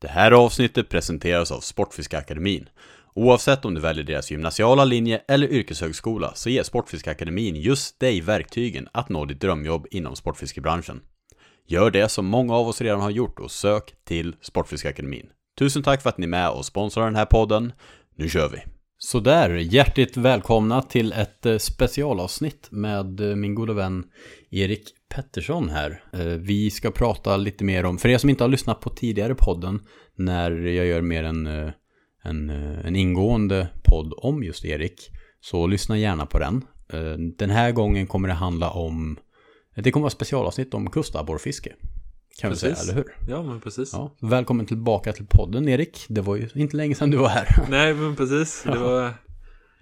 Det här avsnittet presenteras av Sportfiskeakademin. Oavsett om du väljer deras gymnasiala linje eller yrkeshögskola så ger Sportfiskeakademin just dig verktygen att nå ditt drömjobb inom sportfiskebranschen. Gör det som många av oss redan har gjort och sök till Sportfiskeakademin. Tusen tack för att ni är med och sponsrar den här podden. Nu kör vi! Sådär, hjärtligt välkomna till ett eh, specialavsnitt med eh, min goda vän Erik Pettersson här. Eh, Vi ska prata lite mer om, för er som inte har lyssnat på tidigare podden, när jag gör mer en, eh, en, eh, en ingående podd om just Erik, så lyssna gärna på den. Den här gången kommer det handla om, det kommer vara specialavsnitt om kustabborrfiske. Kan vi säga, Precis. eller hur? Ja, men precis. Ja, välkommen tillbaka till podden Erik. Det var ju inte länge sedan du var här. Nej, men precis. Det var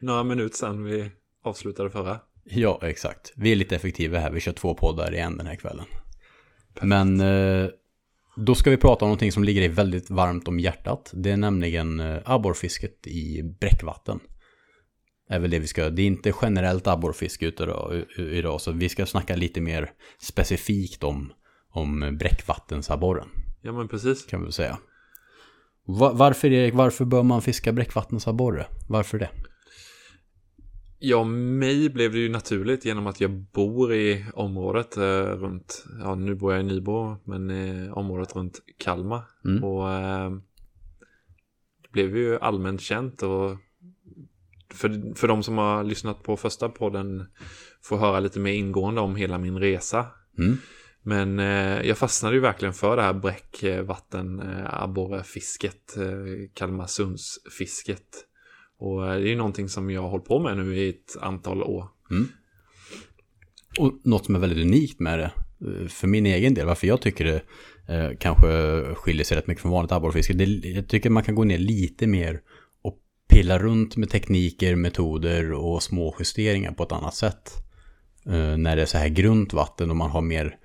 några minuter sedan vi avslutade förra. Ja, exakt. Vi är lite effektiva här. Vi kör två poddar i en den här kvällen. Men eh, då ska vi prata om någonting som ligger dig väldigt varmt om hjärtat. Det är nämligen eh, abborrfisket i bräckvatten. Är väl det vi ska, det är inte generellt abborrfiske idag, idag, så vi ska snacka lite mer specifikt om, om bräckvattensabborren, Ja, men precis. kan vi säga. Va- varför Erik, varför bör man fiska bräckvattensabborre? Varför det? Ja, mig blev det ju naturligt genom att jag bor i området eh, runt, ja nu bor jag i Nybro, men eh, området runt Kalmar. Mm. Och eh, det blev ju allmänt känt och för, för de som har lyssnat på första podden får höra lite mer ingående om hela min resa. Mm. Men eh, jag fastnade ju verkligen för det här bräckvatten eh, eh, Kalmarsundsfisket. Och eh, det är ju någonting som jag har hållit på med nu i ett antal år. Mm. Och något som är väldigt unikt med det, eh, för min egen del, varför jag tycker det eh, kanske skiljer sig rätt mycket från vanligt abborrfiske, det, jag tycker man kan gå ner lite mer och pilla runt med tekniker, metoder och små justeringar på ett annat sätt. Eh, när det är så här grunt vatten och man har mer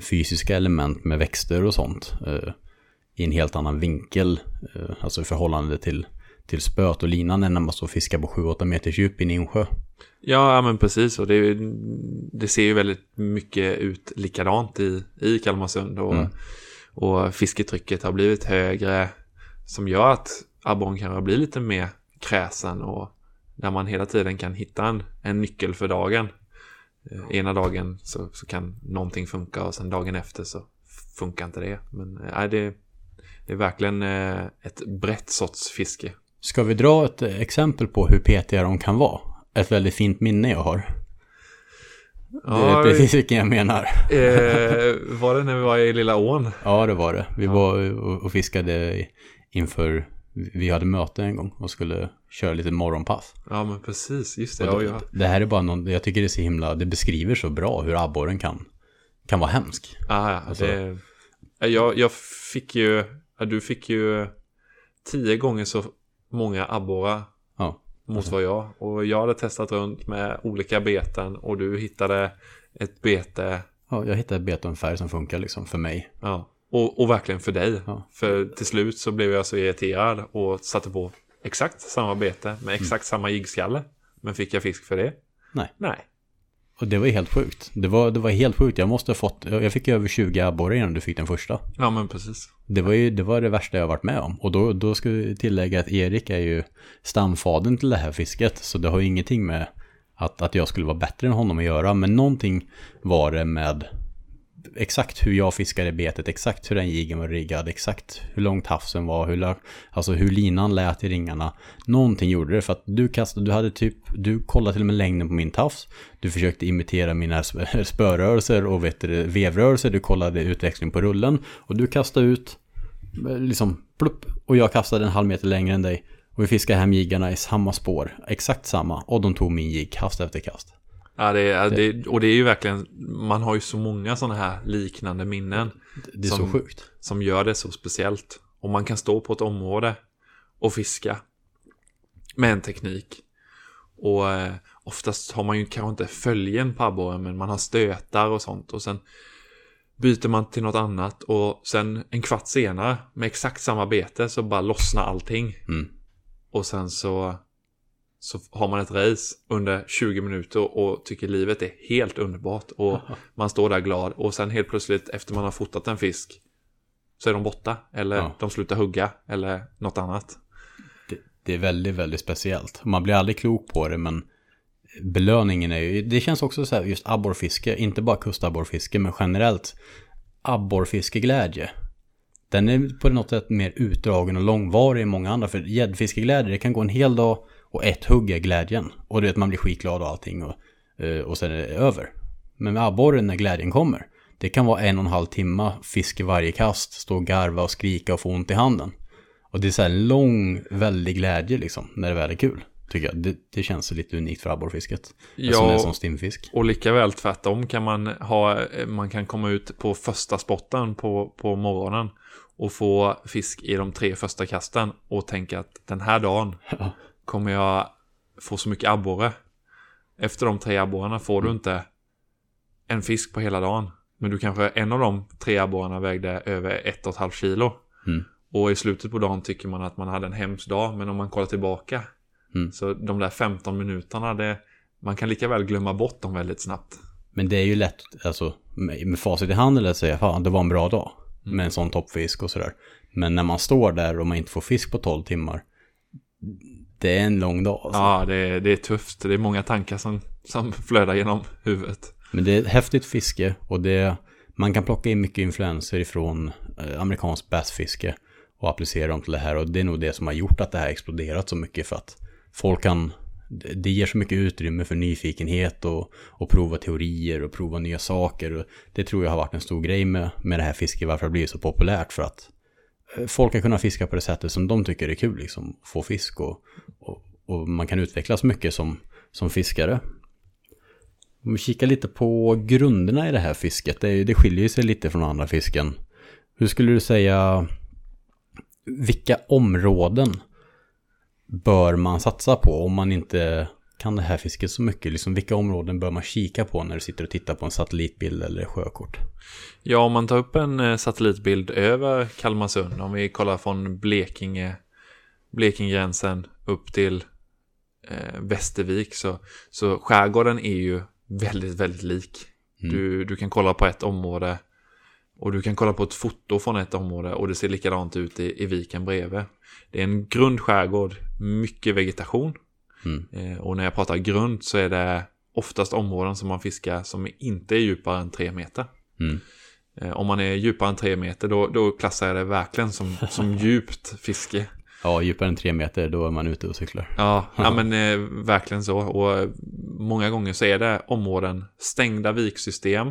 fysiska element med växter och sånt eh, i en helt annan vinkel, eh, alltså i förhållande till, till spöet och linan när man står och fiskar på 7-8 meters djup i en insjö. Ja, men precis. Och det, det ser ju väldigt mycket ut likadant i, i Kalmarsund. Och, Mm. och fisketrycket har blivit högre. Som gör att abborren kanske blir lite mer kräsen. Och där man hela tiden kan hitta en, en nyckel för dagen. Eh, Ena dagen så, så kan någonting funka och sen dagen efter så funkar inte det. Men eh, det, det är verkligen eh, ett brett sorts fiske. Ska vi dra ett exempel på hur petiga de kan vara? Ett väldigt fint minne jag har. det är precis vilken jag menar. eh, var det när vi var i Lilla ån? Ja, det var det. Vi var och- fiskade inför... Vi hade möte en gång och skulle köra lite morgonpass. Ja men precis, just det. Ja, det, ja. det här är bara någon... Jag tycker det är så himla... Det beskriver så bra hur abborren kan, kan vara hemsk. Ah, ja Alltså- det, jag, jag fick ju, ja, du fick ju tio gånger så många abborrar Ja. mot vad jag. Och jag hade testat runt med olika beten och du hittade ett bete, ja jag hittade ett bete och en färg som funkar liksom för mig. ja. Och, och verkligen för dig. Ja. För till slut så blev jag så irriterad och satte på exakt samma bete med exakt samma jiggskalle. Men fick jag fisk för det? Nej. Nej. Och det var helt sjukt. Det var, det var helt sjukt. Jag måste ha fått... Jag fick över 20 abborrar innan du fick den första. Ja men precis. Det var ju det, var det värsta jag varit med om. Och då, då ska vi tillägga att Erik är ju stamfadern till det här fisket. Så det har ju ingenting med att, att jag skulle vara bättre än honom att göra. Men någonting var det med exakt hur jag fiskade betet, exakt hur den jigen var riggad, exakt hur långt havsen var, hur, alltså hur linan lät i ringarna. Någonting gjorde det för att du kastade, du hade typ, du kollade till och med längden på min tafs. Du försökte imitera mina spörrörelser och vet du, vevrörelser, du kollade utväxling på rullen. Och du kastade ut, liksom plupp, och jag kastade en halv meter längre än dig. Och vi fiskade hem jiggarna i samma spår, exakt samma. Och de tog min jigg kast efter kast. Ja, det är, det, och det är ju verkligen, man har ju så många sådana här liknande minnen. Det är Som- så sjukt. som gör det så speciellt. Och man kan stå på ett område och fiska med en teknik. Och eh, oftast har man ju kanske inte följen på abborren men man har stötar och sånt. Och sen byter man till något annat och sen en kvart senare med exakt samma bete så bara lossnar allting. Mm. Och sen så, så har man ett race under 20 minuter och tycker livet är helt underbart. Och man står där glad och sen helt plötsligt efter man har fotat en fisk så är de borta. Eller Ja. de slutar hugga eller något annat. Det, det är väldigt, väldigt speciellt. Man blir aldrig klok på det, men belöningen är ju, det känns också så här, just abborrfiske, inte bara kustabborrfiske, men generellt abborrfiskeglädje. Den är på något sätt mer utdragen och långvarig än många andra, för gäddfiskeglädje, det kan gå en hel dag och ett hugg är glädjen. Och du vet, man blir skitglad och allting och, eh, och sen är det över. Men med abborren när glädjen kommer, det kan vara en och en halv timme fisk i varje kast, stå och garva och skrika och få ont i handen. Och det är så här lång, väldig glädje liksom, när det väl är kul. Tycker jag. Det, det känns lite unikt för abborrfisket. Ja. Som är som stimfisk. Och lika väl tvärtom kan man ha, man kan komma ut på första spotten på, på morgonen och få fisk i de tre första kasten och tänka att den här dagen. Kommer jag få så mycket abborre. Efter de tre abborrarna får du inte en fisk på hela dagen. Men du kanske, en av de tre abborrarna vägde över ett och ett halvt kilo. Mm. Och i slutet på dagen tycker man att man hade en hemsk dag. Men om man kollar tillbaka. Mm. Så de där 15 minuterna, det, man kan lika väl glömma bort dem väldigt snabbt. Men det är ju lätt, alltså med, med facit i handen att säga, fan det var en bra dag. Med en sån toppfisk och sådär. Men när man står där och man inte får fisk på 12 timmar. Det är en lång dag alltså. Ja, det, är- det är tufft. Det är många tankar som, som flödar genom huvudet. Men det är ett häftigt fiske och det, man kan plocka in mycket influenser ifrån eh, amerikansk bassfiske och applicera dem till det här och det är nog det som har gjort att det här exploderat så mycket för att folk kan, det ger så mycket utrymme för nyfikenhet och, och prova teorier och prova nya saker och det tror jag har varit en stor grej med, med det här fisket, varför det har blivit så populärt för att Eh, folk har kunna fiska på det sättet som de tycker är kul, liksom få fisk och, och, och man kan utvecklas mycket som, som fiskare. Om vi kikar lite på grunderna i det här fisket, det, det skiljer ju sig lite från andra fisken. Hur skulle du säga, vilka områden bör man satsa på om man inte kan det här fisket så mycket? Liksom, vilka områden bör man kika på när du sitter och tittar på en satellitbild eller sjökort? Ja, om man tar upp en eh, satellitbild över Kalmarsund, om vi kollar från Blekinge, Blekingegränsen upp till eh, Västervik, så, så skärgården är ju väldigt, väldigt lik. Mm. Du, du kan kolla på ett område och du kan kolla på ett foto från ett område och det ser likadant ut i, i viken bredvid. Det är en grund skärgård, mycket vegetation. Mm. Eh, och när jag pratar grund så är det oftast områden som man fiskar som inte är djupare än tre meter. Mm. Eh, Om man är djupare än tre meter då, då klassar jag det verkligen som, som djupt fiske. Ja, djupare än tre meter, då är man ute och cyklar. Ja, ja men eh, verkligen så. Och eh, många gånger så är det områden, stängda viksystem.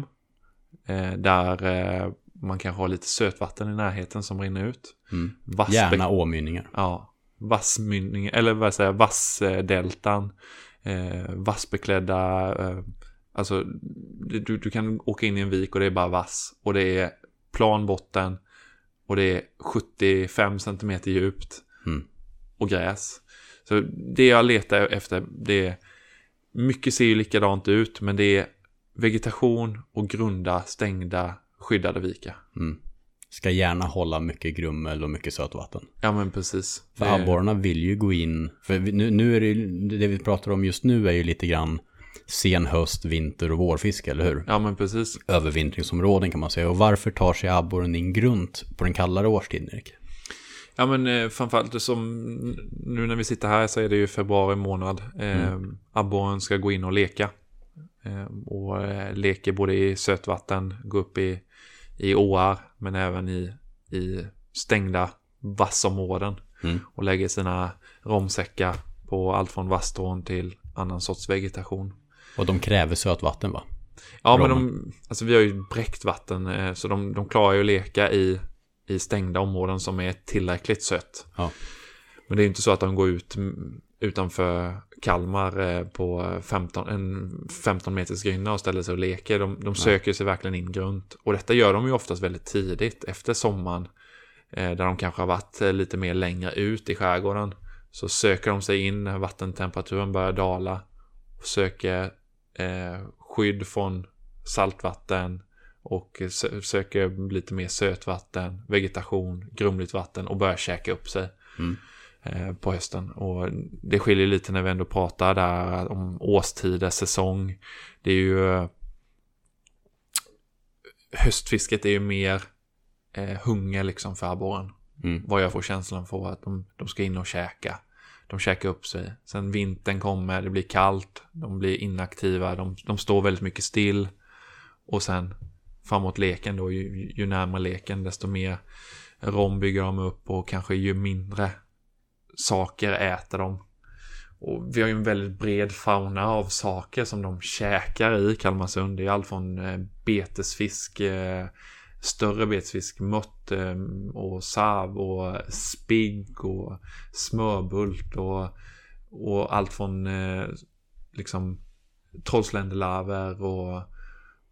Eh, där eh, man kanske har lite sötvatten i närheten som rinner ut. Mm. Vassbäck- Gärna åmynningar. Ja, vassmynning, eller vad säger jag, vassdeltan. Eh, vassbeklädda, eh, alltså du, du kan åka in i en vik och det är bara vass. Och det är plan botten. Och det är 75 centimeter djupt. Mm. Och gräs. Så det jag letar efter, det är mycket ser ju likadant ut, men det är vegetation och grunda, stängda, skyddade vikar. Mm. Ska gärna hålla mycket grummel och mycket sötvatten. Ja men precis. För Det- abborrarna vill ju gå in, för nu, nu är det ju, det vi pratar om just nu är ju lite grann sen höst, vinter och vårfiske, eller hur? Ja men precis. Övervintringsområden kan man säga. Och varför tar sig abborren in grunt på den kallare årstiden, Erik? Ja men eh, framförallt som nu när vi sitter här så är det ju februari månad. Eh, Abborren ska gå in och leka. Eh, och eh, leker både i sötvatten, gå upp i, i åar men även i, i stängda vassområden. Mm. Och lägger sina romsäckar på allt från vasstrån till annan sorts vegetation. Och de kräver sötvatten, va? Ja, men Rommen. de, alltså vi har ju bräckt vatten eh, så de, de klarar ju att leka i, i stängda områden som är tillräckligt sött. Ja. Men det är ju inte så att de går ut utanför Kalmar eh, på 15, en 15 meters grynna och ställer sig och leker. De, de söker sig verkligen in grunt. Och detta gör de ju oftast väldigt tidigt efter sommaren. eh, Där de kanske har varit eh, lite mer längre ut i skärgården. Så söker de sig in när vattentemperaturen börjar dala. Och söker eh, skydd från saltvatten. Och sö- söker lite mer sötvatten, vegetation, grumligt vatten och börjar käka upp sig Mm. Eh, på hösten. Och det skiljer lite när vi ändå pratar där om årstider, säsong. Det är ju... eh, Höstfisket är ju mer eh, hunger liksom för abborren. Mm. Vad jag får känslan för att de, de ska in och käka. De käkar upp sig. Sen vintern kommer, det blir kallt, de blir inaktiva, de, de står väldigt mycket still. Och sen framåt leken då, ju, ju närmare leken desto mer rom bygger de upp och kanske ju mindre saker äter de. Och vi har ju en väldigt bred fauna av saker som de käkar i Kalmarsund. Det är allt från eh, betesfisk, eh, större betesfisk, mött eh, och sav och spigg och smörbult och, och allt från liksom trollsländelarver och,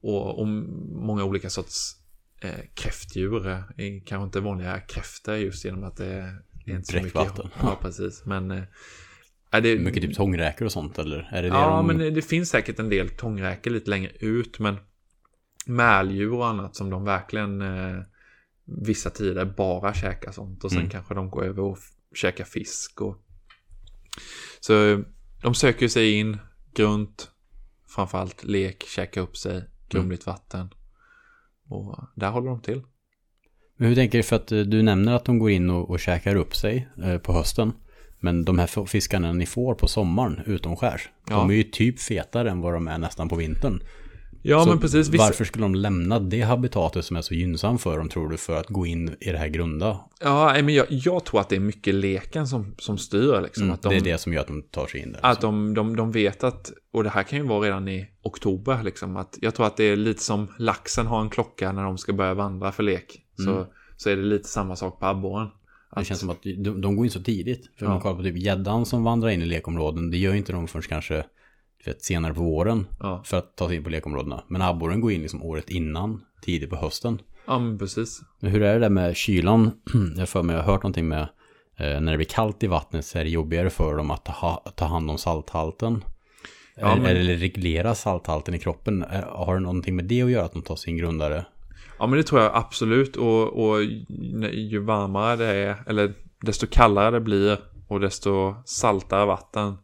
och, och många olika sorts eh, kräftdjur. Kanske inte vanliga kräftor just genom att det är inte så mycket. Bräckvatten. Ja, precis. Men eh, är det, Mycket typ tångräkor och sånt eller? Är det det Ja, de... men det, finns säkert en del tångräkor lite längre ut, men mäldjur och annat som de verkligen eh, vissa tider bara käkar sånt och sen Mm. kanske de går över och käkar fisk och så eh, de söker sig in grunt, framförallt lek, käka upp sig, grumligt vatten och där håller de till. Men hur tänker du för att eh, du nämner att de går in och, och käkar upp sig eh, på hösten. Men de här fiskarna ni får på sommaren utomskärs. Ja. De är ju typ fetare än vad de är nästan på vintern. Ja, Så men precis. Vissa, Varför skulle de lämna det habitatet som är så gynnsamt för dem tror du för att gå in i det här grunda? Ja, men jag, jag tror att det är mycket leken som, som styr. Liksom, Mm, att de, Det är det som gör att de tar sig in där. Att de, de, de vet att, och det här kan ju vara redan i oktober, liksom, att jag tror att det är lite som laxen har en klocka när de ska börja vandra för lek. Så, så är det lite samma sak på abborren. Mm. Det Att- känns som att de, de går in så tidigt. För Ja. man kollar på typ gäddan som vandrar in i lekområden, det gör inte de förrän kanske vet, senare på våren. Ja. För att ta sig in på lekområdena. Men abborren går in liksom året innan, tidigt på hösten. Ja, men precis. Men hur är det där med kylan? Jag för mig, jag har hört någonting med eh, när det blir kallt i vattnet så är det jobbigare för dem att ta, ta hand om salthalten. Ja, eller, men- eller reglera salthalten i kroppen. Har det någonting med det att göra att de tar sin grundare? Ja, men det tror jag absolut. Och, och ju varmare det är, eller desto kallare det blir och desto saltare vatten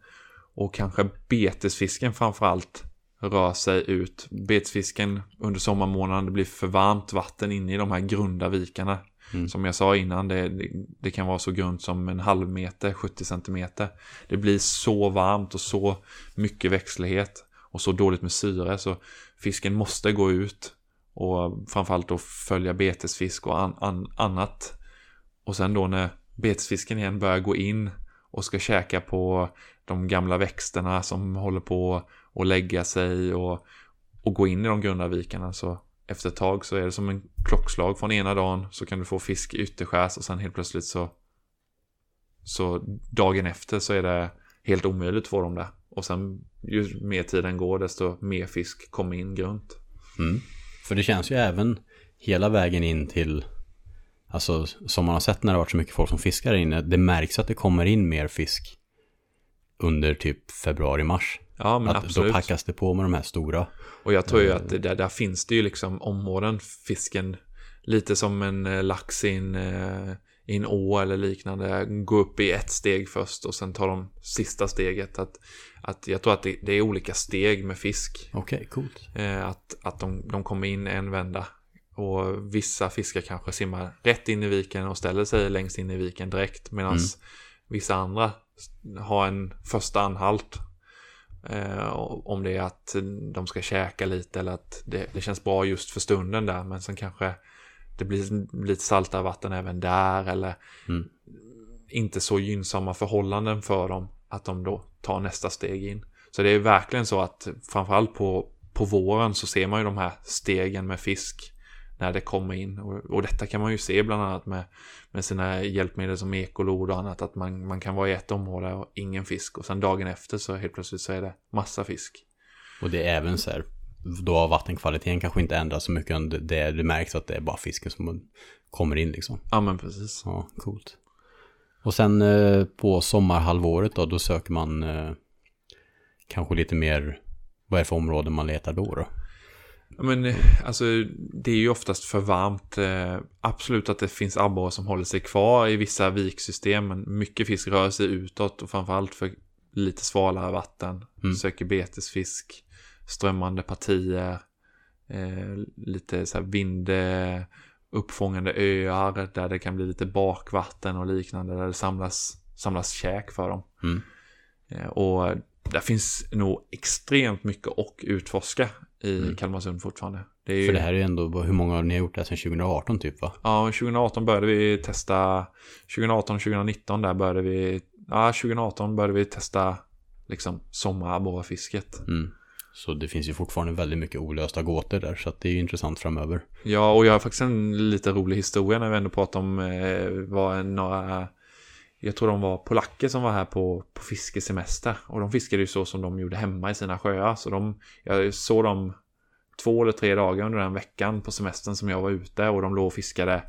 och kanske betesfisken framförallt rör sig ut. Betesfisken under sommarmånaden, det blir för varmt vatten inne i de här grunda vikarna. Mm. Som jag sa innan, det, det, det kan vara så grunt som en halv meter, 70 centimeter. Det blir så varmt och så mycket växtlighet och så dåligt med syre så fisken måste gå ut och framförallt då följa betesfisk och an, an, annat. Och sen då när betesfisken igen börjar gå in och ska käka på de gamla växterna som håller på att lägga sig och, och gå in i de grunda vikarna så efter ett tag så är det som en klockslag från ena dagen så kan du få fisk i ytterskärs och sen helt plötsligt så så dagen efter så är det helt omöjligt att få dem där. Och sen ju mer tiden går desto mer fisk kommer in grunt. Mm. För det känns ju även hela vägen in till, alltså som man har sett när det har varit så mycket folk som fiskar här inne, det märks att det kommer in mer fisk under typ februari-mars. Ja men Att absolut. då packas det på med de här stora. Och jag tror ju att det där, där finns det ju liksom områden fisken lite som en eh, lax i en, eh, i en å eller liknande. Gå upp i ett steg först och sen tar de sista steget. Att, att jag tror att det, det är olika steg med fisk. Okej, coolt. Eh, att att de, de kommer in en vända. Och vissa fiskar kanske simmar rätt in i viken och ställer sig längst in i viken direkt. Medan Mm. vissa andra har en första anhalt. Eh, om det är att de ska käka lite eller att det, det känns bra just för stunden där. Men sen kanske det blir lite saltare vatten även där. Eller Mm. inte så gynnsamma förhållanden för dem. Att de då tar nästa steg in. Så det är verkligen så att framförallt på, på våren så ser man ju de här stegen med fisk när det kommer in. Och, och detta kan man ju se bland annat med, med sina hjälpmedel som ekolod och annat. Att man, man kan vara i ett område och ingen fisk. Och sen dagen efter så helt plötsligt så är det massa fisk. Och det är även så här, då har vattenkvaliteten kanske inte ändrats så mycket. det, det märks att det är bara fisken som kommer in liksom. Ja men precis. Ja, coolt. Och sen eh, på sommarhalvåret då, då söker man eh, kanske lite mer, vad är det för områden man letar då då? Men eh, alltså det är ju oftast för varmt. Eh, absolut att det finns abborre som håller sig kvar i vissa viksystem. Men mycket fisk rör sig utåt och framförallt för lite svalare vatten. Mm. Söker betesfisk, strömmande partier. Eh, lite så här vind, uppfångande öar där det kan bli lite bakvatten och liknande där det samlas, samlas käk för dem. Mm. Eh, och där finns nog extremt mycket att utforska i Mm. Kalmarsund fortfarande. Det ju, För det här är ju ändå, hur många har ni gjort det här sedan 2018 typ va? Ja, 2018 började vi testa, 2018, 2019 där började vi, ja 2018 började vi testa liksom sommarabborrefisket. Mm. Så det finns ju fortfarande väldigt mycket olösta gåtor där, så det är ju intressant framöver. Ja, och jag har faktiskt en lite rolig historia när vi ändå pratar om eh, var några jag tror de var polacker som var här på, på fiskesemester. Och de fiskade ju så som de gjorde hemma i sina sjöar. Så de, jag såg dem två eller tre dagar under den veckan på semestern som jag var ute. Och de låg och fiskade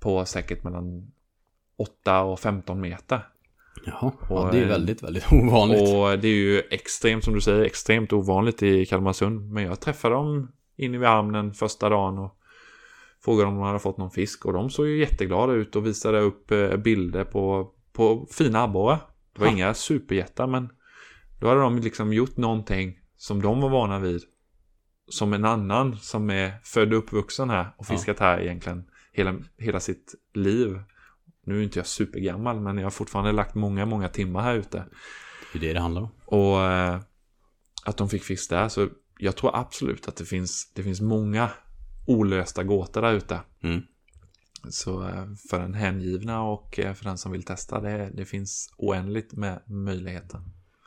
på säkert mellan 8 och 15 meter. Jaha, ja, Och, det är eh, väldigt, väldigt ovanligt. Och det är ju extremt, som du säger, extremt ovanligt i Kalmarsund. Men jag träffade dem inne vid hamnen första dagen och frågade om de hade fått någon fisk. Och de såg ju jätteglada ut och visade upp eh, bilder på, på fina abborre. Det var Ha. inga superjättar, men då hade de liksom gjort någonting som de var vana vid. Som en annan som är född och uppvuxen här och Ja. fiskat här egentligen hela, hela sitt liv. Nu är inte jag supergammal, men jag har fortfarande lagt många, många timmar här ute. Det är det det handlar om. Och eh, att de fick fisk där. Så jag tror absolut att det finns, det finns många olösta gåtor där ute. Mm. Så eh, för den hängivna och eh, för den som vill testa, det, det finns oändligt med möjligheter.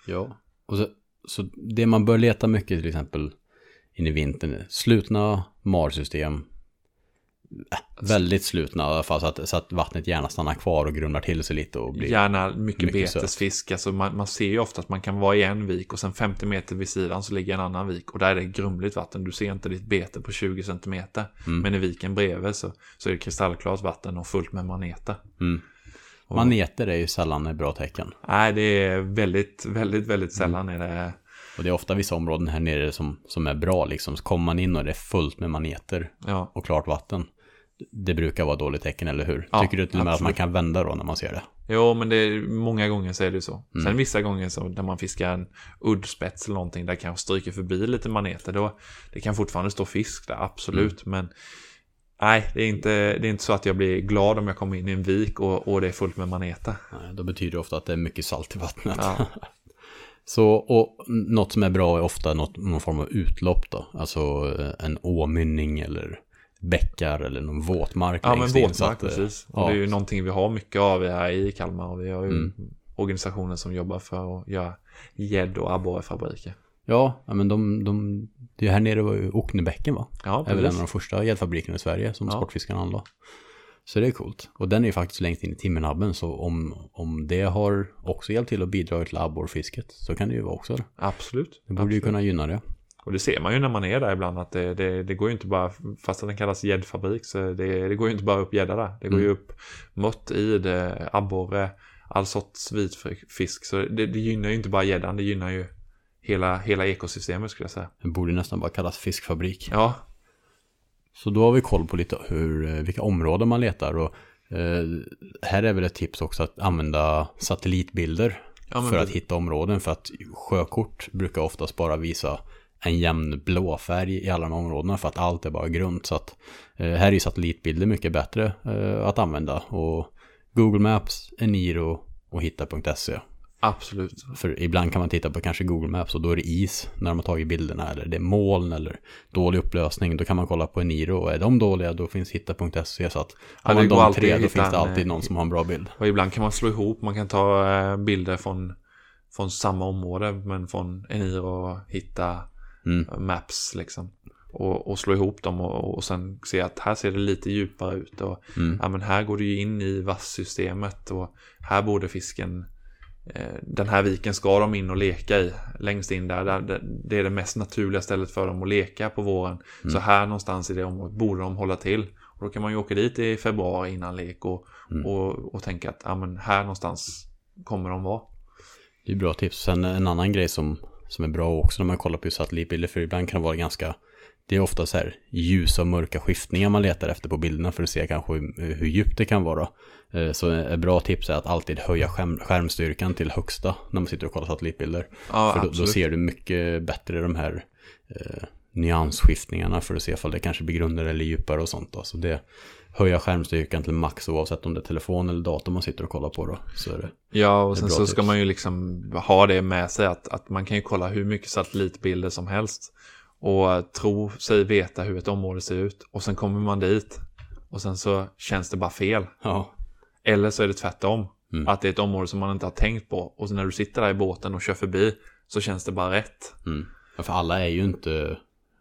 Ja. Och så, så det man bör leta mycket till exempel in i vintern slutna marsystem. Äh, väldigt slutna fall så att, så att vattnet gärna stannar kvar och grundar till sig lite och blir... Gärna mycket, mycket betesfisk. Alltså man, man ser ju ofta att man kan vara i en vik och sen 50 meter vid sidan så ligger en annan vik. Och där är det grumligt vatten. Du ser inte ditt bete på 20 centimeter. Mm. Men i viken bredvid så, så är det kristallklart vatten och fullt med maneter. Mm. Och- Maneter är ju sällan ett bra tecken. Nej, det är väldigt, väldigt, väldigt sällan är det. Och det är ofta vissa områden här nere som, som är bra liksom. Så kommer man in och det är fullt med maneter Ja, och klart vatten. Det brukar vara dåligt tecken, eller hur? Ja, Tycker du till och med att man kan vända då när man ser det? jo, men det är, många gånger så är det så. Mm. Sen vissa gånger så där man fiskar en uddspets eller någonting där kanske stryker förbi lite maneter. Då, det kan fortfarande stå fisk där, absolut. Mm. Men nej, det är, inte, det är inte så att jag blir glad om jag kommer in i en vik och, och det är fullt med maneter. Nej, Då betyder det ofta att det är mycket salt i vattnet. Ja. Så, och något som är bra är ofta något, någon form av utlopp då. Alltså eh, en åmynning eller bäckar eller någon våtmark. Ja, men in, våtmark, att, eh, precis. Och ja. det är ju någonting vi har mycket av här i Kalmar. Och vi har ju Mm. organisationer som jobbar för att göra gädd och abborrefabriker. Ja, men de, de, det här nere var ju Oknebäcken va? Ja, Det är väl en av precis. de första gäddfabrikerna i Sverige som Ja. Sportfiskarna anlade. Så det är coolt. Och den är ju faktiskt längst in i Timmernabben så om, om det har också hjälpt till att bidra till abborrfisket så kan det ju vara också det. Absolut. Det borde ju Absolut. kunna gynna det. Och det ser man ju när man är där ibland att det, det, det går ju inte bara, fast att den kallas gäddfabrik, så det, det går ju inte bara upp gädda där. Det går ju Mm. upp mött, id, abborre, all sorts vitfisk. Så det, det gynnar ju inte bara gäddan, det gynnar ju hela, hela ekosystemet skulle jag säga. Det borde nästan bara kallas fiskfabrik. Ja, Så då har vi koll på lite hur, vilka områden man letar och eh, här är väl ett tips också att använda satellitbilder Ja, för det- att hitta områden för att sjökort brukar oftast bara visa en jämn blå färg i alla de här områdena för att allt är bara grunt så att eh, här är ju satellitbilder mycket bättre eh, att använda och Google Maps, Eniro och hitta.se absolut. för ibland kan man titta på kanske Google Maps och då är det is när de har tagit bilderna eller det är moln eller dålig upplösning. Då kan man kolla på Eniro och är de dåliga då finns hitta.se så att har man de tre då finns det alltid eh, någon som har en bra bild. Och ibland kan man slå ihop, man kan ta eh, bilder från, från samma område, men från Eniro och hitta Mm. maps liksom. Och, och slå ihop dem och, och sen se att här ser det lite djupare ut och Mm. ja men här går det ju in i vasssystemet och här borde fisken eh, den här viken ska de in och leka i längst in där, där det är det mest naturliga stället för dem att leka på våren så här någonstans i det området borde de hålla till och då kan man ju åka dit i februari innan lek och, och, och tänka att ja men här någonstans kommer de vara Det är bra tips. Sen en annan grej som, som är bra också när man kollar på satellitbilder för ibland kan det vara ganska det är ofta så här ljusa och mörka skiftningar man letar efter på bilderna för att se kanske hur, hur djupt det kan vara. Eh, Så ett bra tips är att alltid höja skärm, skärmstyrkan till högsta när man sitter och kollar satellitbilder. Ja, för då, då ser du mycket bättre de här, eh, nyansskiftningarna för att se ifall det kanske blir grundare eller djupare och sånt då. Så det höja skärmstyrkan till max oavsett om det är telefon eller dator man sitter och kollar på då. Så är det, Ja, och sen så ska tips. man ju liksom ha det med sig att, att man kan ju kolla hur mycket satellitbilder som helst och tro sig veta hur ett område ser ut och sen kommer man dit och sen så känns det bara fel. ja, Eller så är det tvärtom. Mm. Att det är ett område som man inte har tänkt på och när du sitter där i båten och kör förbi så känns det bara rätt. mm. För alla är ju inte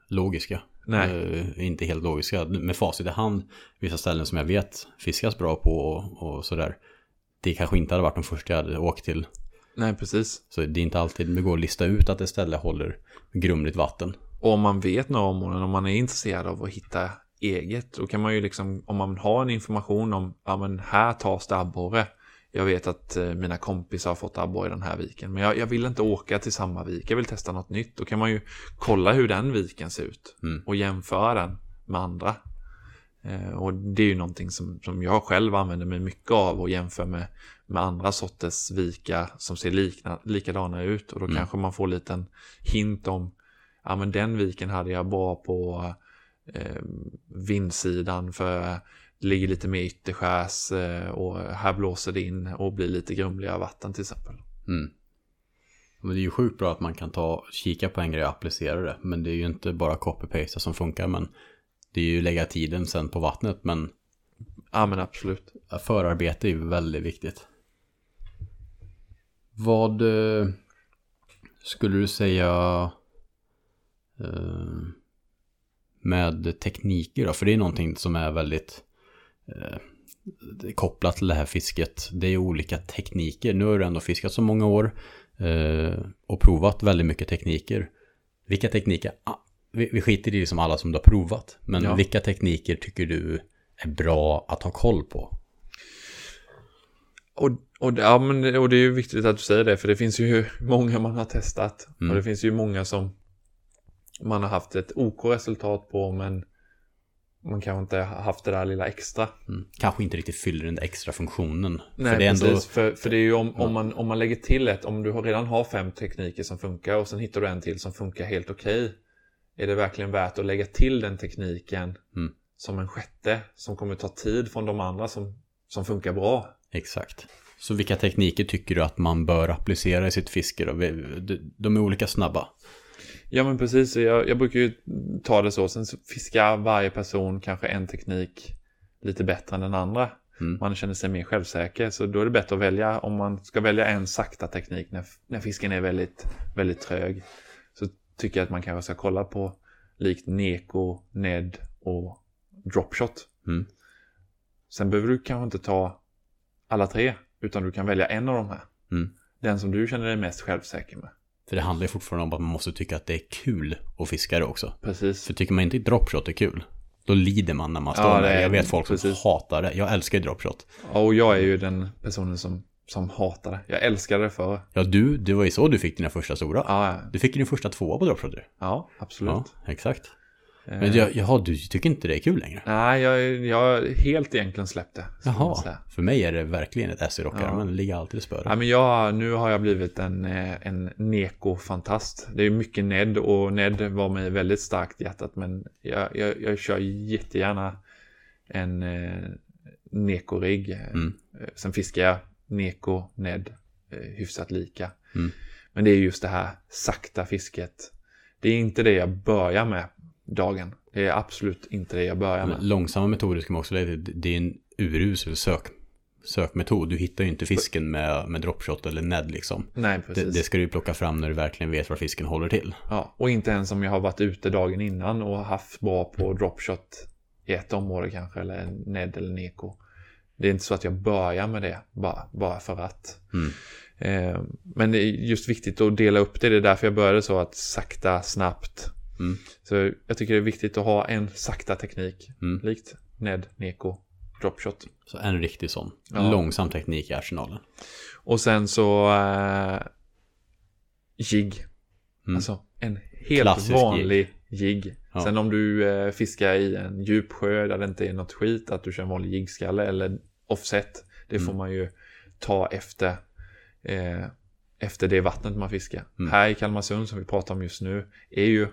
logiska. Nej. Eh, inte helt logiska. Med facit i hand, vissa ställen som jag vet fiskas bra på och, och sådär. Det kanske inte hade varit de första jag hade åkt till. Nej, precis. Så det är inte alltid det går att lista ut att ett ställe håller grumligt vatten. Och om man vet några områden, om man är intresserad av att hitta eget, då kan man ju liksom, om man har en information om, ja men här tas det abborre. Jag vet att eh, mina kompisar har fått abborre i den här viken, men jag, jag vill inte åka till samma vik, jag vill testa något nytt. Då kan man ju kolla hur den viken ser ut Mm. och jämföra den med andra. Eh, och det är ju någonting som, som jag själv använder mig mycket av och jämför med, med andra sorters vikar som ser likna, likadana ut. Och då Mm. kanske man får en liten hint om, ja men den viken hade jag bra på eh, vindsidan för det ligger lite mer ytterskärs eh, och här blåser det in och blir lite grumligare vatten till exempel. Mm. Men det är ju sjukt bra att man kan ta, kika på en grej och applicera det. Men det är ju inte bara copy-paste som funkar. Men det är ju lägga tiden sen på vattnet. Men Ja men absolut. förarbete är ju väldigt viktigt. Vad eh, skulle du säga eh, med tekniker då? För det är någonting som är väldigt eh, kopplat till det här fisket. Det är olika tekniker. Nu har du ändå fiskat så många år eh, och provat väldigt mycket tekniker. Vilka tekniker? Ah, vi, vi skiter i det som alla som du har provat. Men Ja. vilka tekniker tycker du är bra att ha koll på? Och, och, ja, men, och det är ju viktigt att du säger det, för det finns ju många man har testat. Mm. Och det finns ju många som man har haft ett OK-resultat på, men man kanske inte haft det där lilla extra. Mm. Kanske inte riktigt fyller den där extra funktionen. Nej, för det är ändå, precis. För, för det är ju om, om, man, om man lägger till ett, om du redan har fem tekniker som funkar och sen hittar du en till som funkar helt okej. Är det verkligen värt att lägga till den tekniken Mm. som en sjätte som kommer ta tid från de andra som, som funkar bra? Exakt. Så vilka tekniker tycker du att man bör applicera i sitt fiske då? De är olika snabba. Ja men precis, jag, jag brukar ju ta det så. Sen så fiskar varje person kanske en teknik lite bättre än den andra. Mm. Man känner sig mer självsäker. Så då är det bättre att välja, om man ska välja en sakta teknik när, när fisken är väldigt, väldigt trög. Så tycker jag att man kanske ska kolla på likt Neko, Ned och Dropshot. Mm. Sen behöver du kanske inte ta alla tre, utan du kan välja en av de här. Mm. Den som du känner dig mest självsäker med. För det handlar ju fortfarande om att man måste tycka att det är kul att fiska det också. Precis. För tycker man inte dropshot är kul, då lider man när man står Ja, där. är- Jag vet folk som precis. hatar det. Jag älskar ju dropshot. Ja, och jag är ju den personen som, som hatar det. Jag älskade det förr. Ja, du, det var ju så du fick dina första stora. Ja, Du fick ju din första tvåa på dropshot. du. ja absolut. Ja, exakt. Men jag, jaha, du tycker inte det är kul längre? Nej, jag, jag har helt egentligen släppt det. Jaha, för mig är det verkligen ett S i rockar, Ja. men det ligger alltid i spöret. Ja, men jag, nu har jag blivit en, eh, en Neko-fantast. Det är mycket Ned och Ned var mig väldigt starkt i hjärtat. Men jag, jag, jag kör jättegärna en eh, Neko-rigg. Mm. Eh, Sen fiskar jag Neko, Ned eh, hyfsat lika. Mm. Men det är just det här sakta fisket. Det är inte det jag börjar med dagen. Det är absolut inte det jag börjar med. Långsamma metoder ska man också lägga. Det är en urusel sök, sökmetod. Du hittar ju inte fisken med, med dropshot eller ned liksom. Nej, Det, precis. det ska du plocka fram när du verkligen vet var fisken håller till. Ja, och inte ens om jag har varit ute dagen innan och haft bra på dropshot i ett område kanske, eller Ned eller Neko. Det är inte så att jag börjar med det bara, bara för att. Mm. Eh, men det är just viktigt att dela upp det. Det är därför jag började så att sakta, snabbt. Mm. Så jag tycker det är viktigt att ha en sakta teknik. Mm. Likt Ned, Neko, dropshot. Så en riktig sån. Ja. Långsam teknik i arsenalen. Och sen så eh, jigg. Mm. Alltså en helt Klassisk vanlig jigg. Ja. Sen om du eh, fiskar i en djup sjö där det inte är något skit, att du kör en vanlig jiggskalle eller offset. Det Mm. får man ju ta efter, eh, efter det vattnet man fiskar. Mm. Här i Kalmarsund som vi pratar om just nu är ju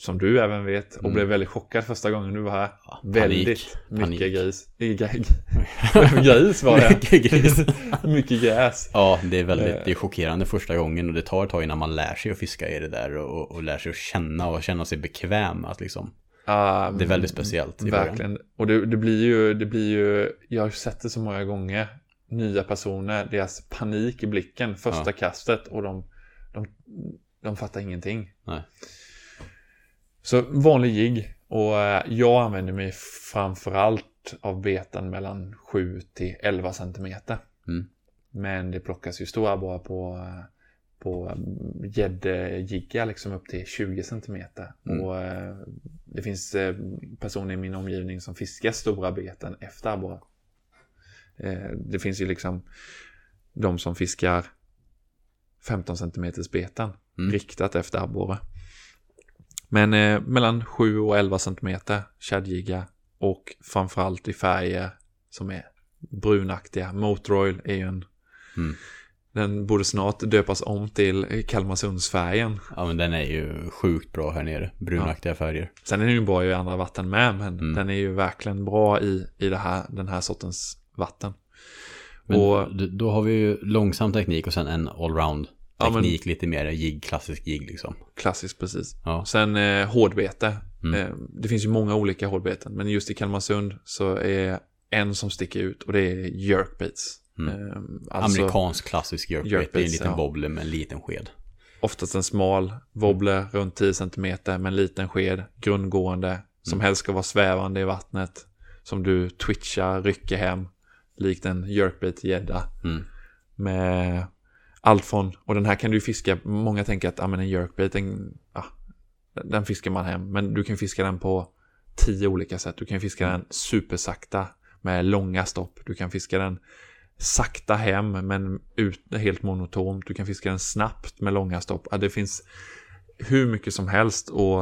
som du även vet och Mm. blev väldigt chockad första gången du var här. Ja, väldigt panik. mycket gris. Gris var det. Mycket gris. mycket gräs. Ja, det är väldigt Eh. det är chockerande första gången och det tar ett tag innan man lär sig att fiska i det där och, och lär sig att känna och känna sig bekväm att liksom. Ah, Det är väldigt speciellt i början. Verkligen. Och det, det blir ju, det blir ju, jag har sett det så många gånger. Nya personer, deras panik i blicken första Ja. kastet och de, de, de fattar ingenting. Nej. Så vanlig jigg och eh, jag använder mig framförallt av beten mellan 7 till 11 centimeter. Mm. Men det plockas ju stora abborrar på eh, på gäddjiggar liksom upp till 20 centimeter. Mm. Och eh, det finns eh, personer i min omgivning som fiskar stora beten efter abborre. Eh, det finns ju liksom de som fiskar 15 centimeters beten Mm. riktat efter abborre. Men eh, mellan 7 och 11 centimeter shadjigga och framförallt i färger som är brunaktiga. Motoroil är ju en Mm. den borde snart döpas om till Kalmarsundsfärgen. Ja, men den är ju sjukt bra här nere. Brunaktiga färger. Sen är den ju bra i andra vatten med, men Mm. den är ju verkligen bra i, i det här, den här sortens vatten. Men och då har vi ju långsam teknik och sen en allround Ja, men- teknik, lite mer jigg, klassisk jigg liksom. klassiskt precis. Ja. Sen eh, hårdbete. Mm. Eh, det finns ju många olika hårdbeten, men just i Kalmarsund så är en som sticker ut och det är jerkbaits. Mm. Eh, alltså Amerikansk klassisk jerkbait. Det är en jerkbaits, liten ja. wobbler med en liten sked. oftast en smal wobbler runt 10 cm med en liten sked, grundgående, som Mm. helst ska vara svävande i vattnet. Som du twitchar, rycker hem, likt en jerkbait-gädda. Mm. Med allt från, och den här kan du fiska, många tänker att ah, men en jerkbait, ah, den, ah, den fiskar man hem. Men du kan fiska den på tio olika sätt. Du kan fiska den supersakta med långa stopp. Du kan fiska den sakta hem men ut, helt monotont. Du kan fiska den snabbt med långa stopp. Ja, det finns hur mycket som helst och,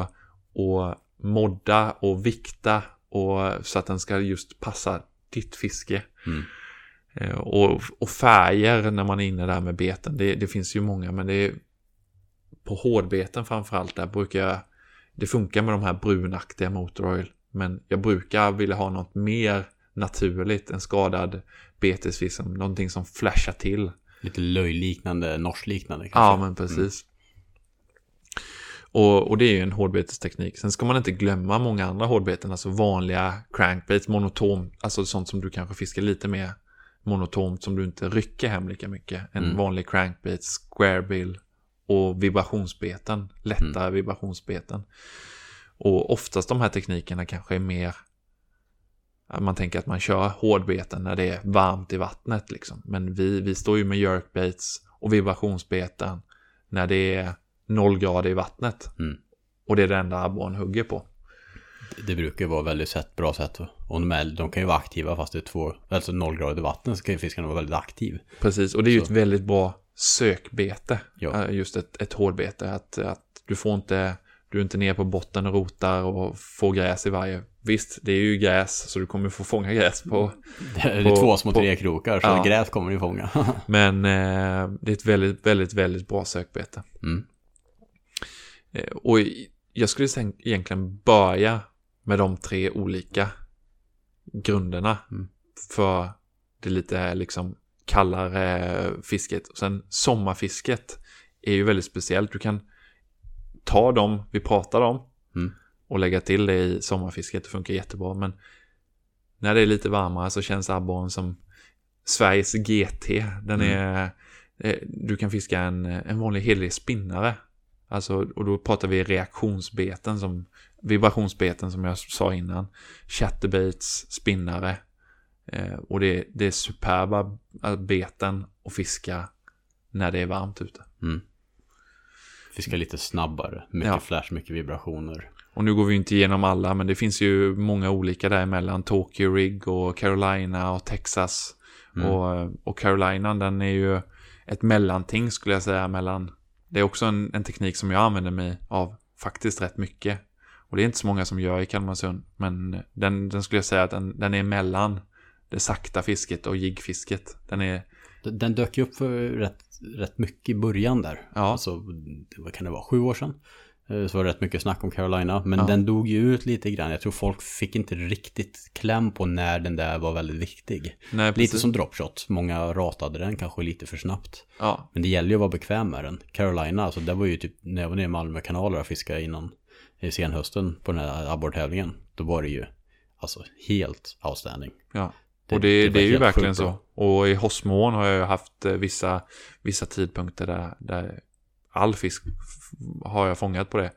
och modda och vikta och så att den ska just passa ditt fiske. Mm. Eh, Och, och färger när man är inne där med beten. Det, det finns ju många men det är på hårdbeten framförallt där brukar jag det funkar med de här brunaktiga motoroil. Men jag brukar vilja ha något mer naturligt, en skadad betesfisk, som- någonting som flashar till. Lite löjliknande, norskliknande kanske. Ja, men precis. Och, och det är ju en hårdbetesteknik. Sen ska man inte glömma många andra hårdbeten, alltså vanliga crankbaits, monotom, alltså sånt som du kanske fiskar lite mer monotont, som du inte rycker hem lika mycket. En Mm. vanlig crankbait, squarebill och vibrationsbeten, lättare vibrationsbeten. Och oftast de här teknikerna kanske är mer Man tänker att man kör hårdbeten när det är varmt i vattnet liksom. Men vi, vi står ju med jerkbaits och vibrationsbeten när det är noll grader i vattnet. Mm. Och det är det enda abborren hugger på. Det brukar ju vara väldigt sätt, bra sätt. Och de, är, de kan ju vara aktiva fast det är två, alltså noll grader i vatten så kan ju fiskarna vara väldigt aktiv. Precis, och det är ju Så. ett väldigt bra sökbete. Ja. Eh, Just ett, ett hårdbete. Att, att du får inte, du är inte ner på botten och rotar och får gräs i varje. Visst, det är ju gräs så du kommer få fånga gräs på. Det är På- två små träkrokar så Ja. gräs kommer ju fånga. Men eh, det är ett väldigt, väldigt, väldigt bra sökbete. Mm. Eh, Och jag skulle egentligen börja med de tre olika grunderna Mm. för det lite liksom kallare fisket. Och sen sommarfisket är ju väldigt speciellt. Du kan ta dem vi pratar om Mm. och lägga till det i sommarfisket. Det funkar jättebra. Men när det är lite varmare så känns abborren som Sveriges GT. Den Mm. är, eh, du kan fiska en, en vanlig helig spinnare. Alltså, och då pratar vi reaktionsbeten som vibrationsbeten som jag sa innan. Chatterbaits, spinnare. Eh, och det, det är superba beten att fiska när det är varmt ute. Mm. Fiska lite snabbare. Mycket Ja. flash, mycket vibrationer. Och nu går vi inte igenom alla, men det finns ju många olika däremellan. Tokyo Rig och Carolina och Texas. Mm. Och, och Carolina, den är ju ett mellanting skulle jag säga mellan... Det är också en, en teknik som jag använder mig av faktiskt rätt mycket. Och det är inte så många som gör i Kalmarsund. Men den, den skulle jag säga att den, den är mellan det sakta fisket och jiggfisket. Den är, Den- dök ju upp för rätt, rätt mycket i början där. Ja. Alltså, det- vad kan det vara, sju år sedan? Eh, Så var det rätt mycket snack om Carolina. Men Ja. den dog ju ut lite grann. Jag tror folk fick inte riktigt kläm på när den där var väldigt viktig. Nej, Lite som dropshot. Många ratade den kanske lite för snabbt. Ja, Men det gäller ju att vara bekväm med den. Carolina, alltså det var ju typ när jag var nere i Malmö kanaler och fiskade innan i senhösten på den här abborrtävlingen. Då var det ju alltså helt outstanding. ja. Det- och det, det det, är ju verkligen så. Och i Hossmån har jag ju haft eh, vissa, vissa tidpunkter där, där all fisk har jag fångat på det.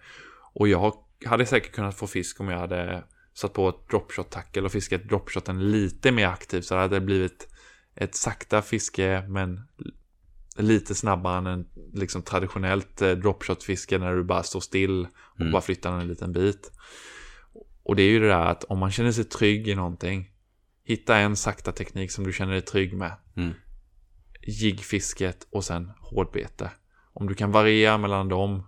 Och jag hade säkert kunnat få fisk om jag hade satt på ett dropshot tackle och fiskat dropshoten lite mer aktivt. Så det hade blivit ett sakta fiske men lite snabbare än en liksom traditionellt eh, dropshot-fiske när du bara står still och Mm. bara flyttar den en liten bit. Och det är ju det där att om man känner sig trygg i någonting, hitta en sakta teknik som du känner dig trygg med. Mm. Jiggfisket och sen hårdbete. Om du kan variera mellan dem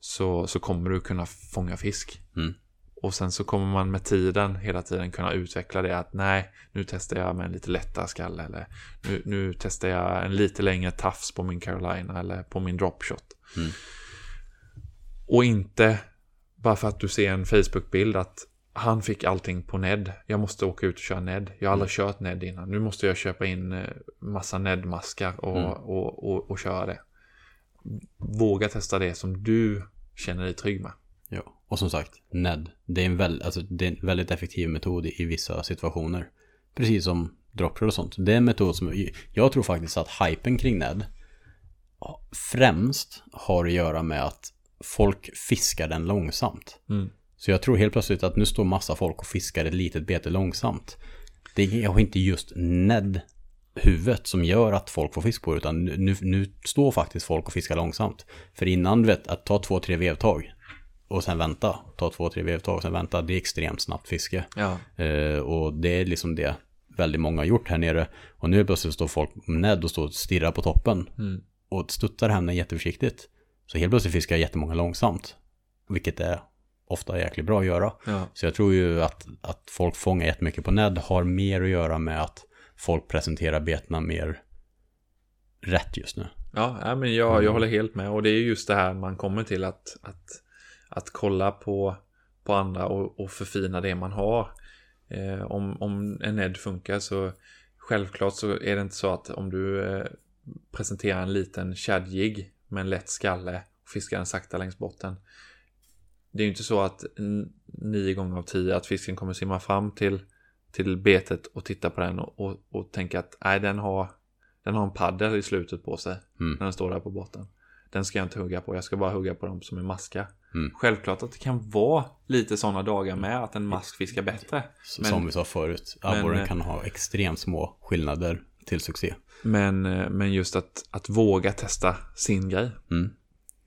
så, så kommer du kunna fånga fisk. Mm. Och sen så kommer man med tiden hela tiden kunna utveckla det att nej, nu testar jag med en lite lättare skalle eller nu, nu testar jag en lite längre tafs på min Carolina eller på min dropshot. Mm. Och inte bara för att du ser en Facebook-bild att han fick allting på Ned. Jag måste åka ut och köra Ned. Jag har aldrig kört Ned innan. Nu måste jag köpa in eh, massa Ned-maskar och, Mm. och, och, och köra det. Våga testa det som du känner dig trygg med. Ja, och som sagt, NED. Det är en, väl, alltså, det är en väldigt effektiv metod i, vissa situationer. Precis som dropshot och sånt. Det är en metod som, jag tror faktiskt att hypen kring NED främst har att göra med att folk fiskar den långsamt. Mm. Så jag tror helt plötsligt att nu står massa folk och fiskar ett litet bete långsamt. Det är inte just NED huvudet som gör att folk får fisk på det, utan nu, nu, står faktiskt folk och fiskar långsamt. För innan, du vet, att ta två, tre vevtag och sen vänta, ta två, tre vevtag och sen vänta, det är extremt snabbt fiske. Ja. Eh, och det är liksom det väldigt många har gjort här nere. Och nu plötsligt står folk Ned och står och stirrar på toppen Mm. och stuttar henne jätteförsiktigt. Så helt plötsligt fiskar jättemånga långsamt. Vilket är ofta jäkligt bra att göra. Ja. Så jag tror ju att, att folk fångar jättemycket på Ned har mer att göra med att folk presenterar betena mer rätt just nu. Ja, men jag, jag håller helt med. Och det är just det här man kommer till att, att, att kolla på, på andra och, och förfina det man har. Eh, om, om en Ned funkar så självklart så är det inte så att om du eh, presenterar en liten shadjig med en lätt skalle och fiskar den sakta längs botten. Det är ju inte så att nio gånger av tio att fisken kommer simma fram till, till betet och titta på den och, och, och tänka att nej, den har, den har en paddel i slutet på sig Mm. när den står där på botten. Den ska jag inte hugga på, jag ska bara hugga på dem som är maskar. Mm. Självklart att det kan vara lite sådana dagar med att en mask fiskar bättre. Men- som vi sa förut, abborren eh, kan ha extremt små skillnader till succé. Men, eh, men just att, att våga testa sin grej. Mm.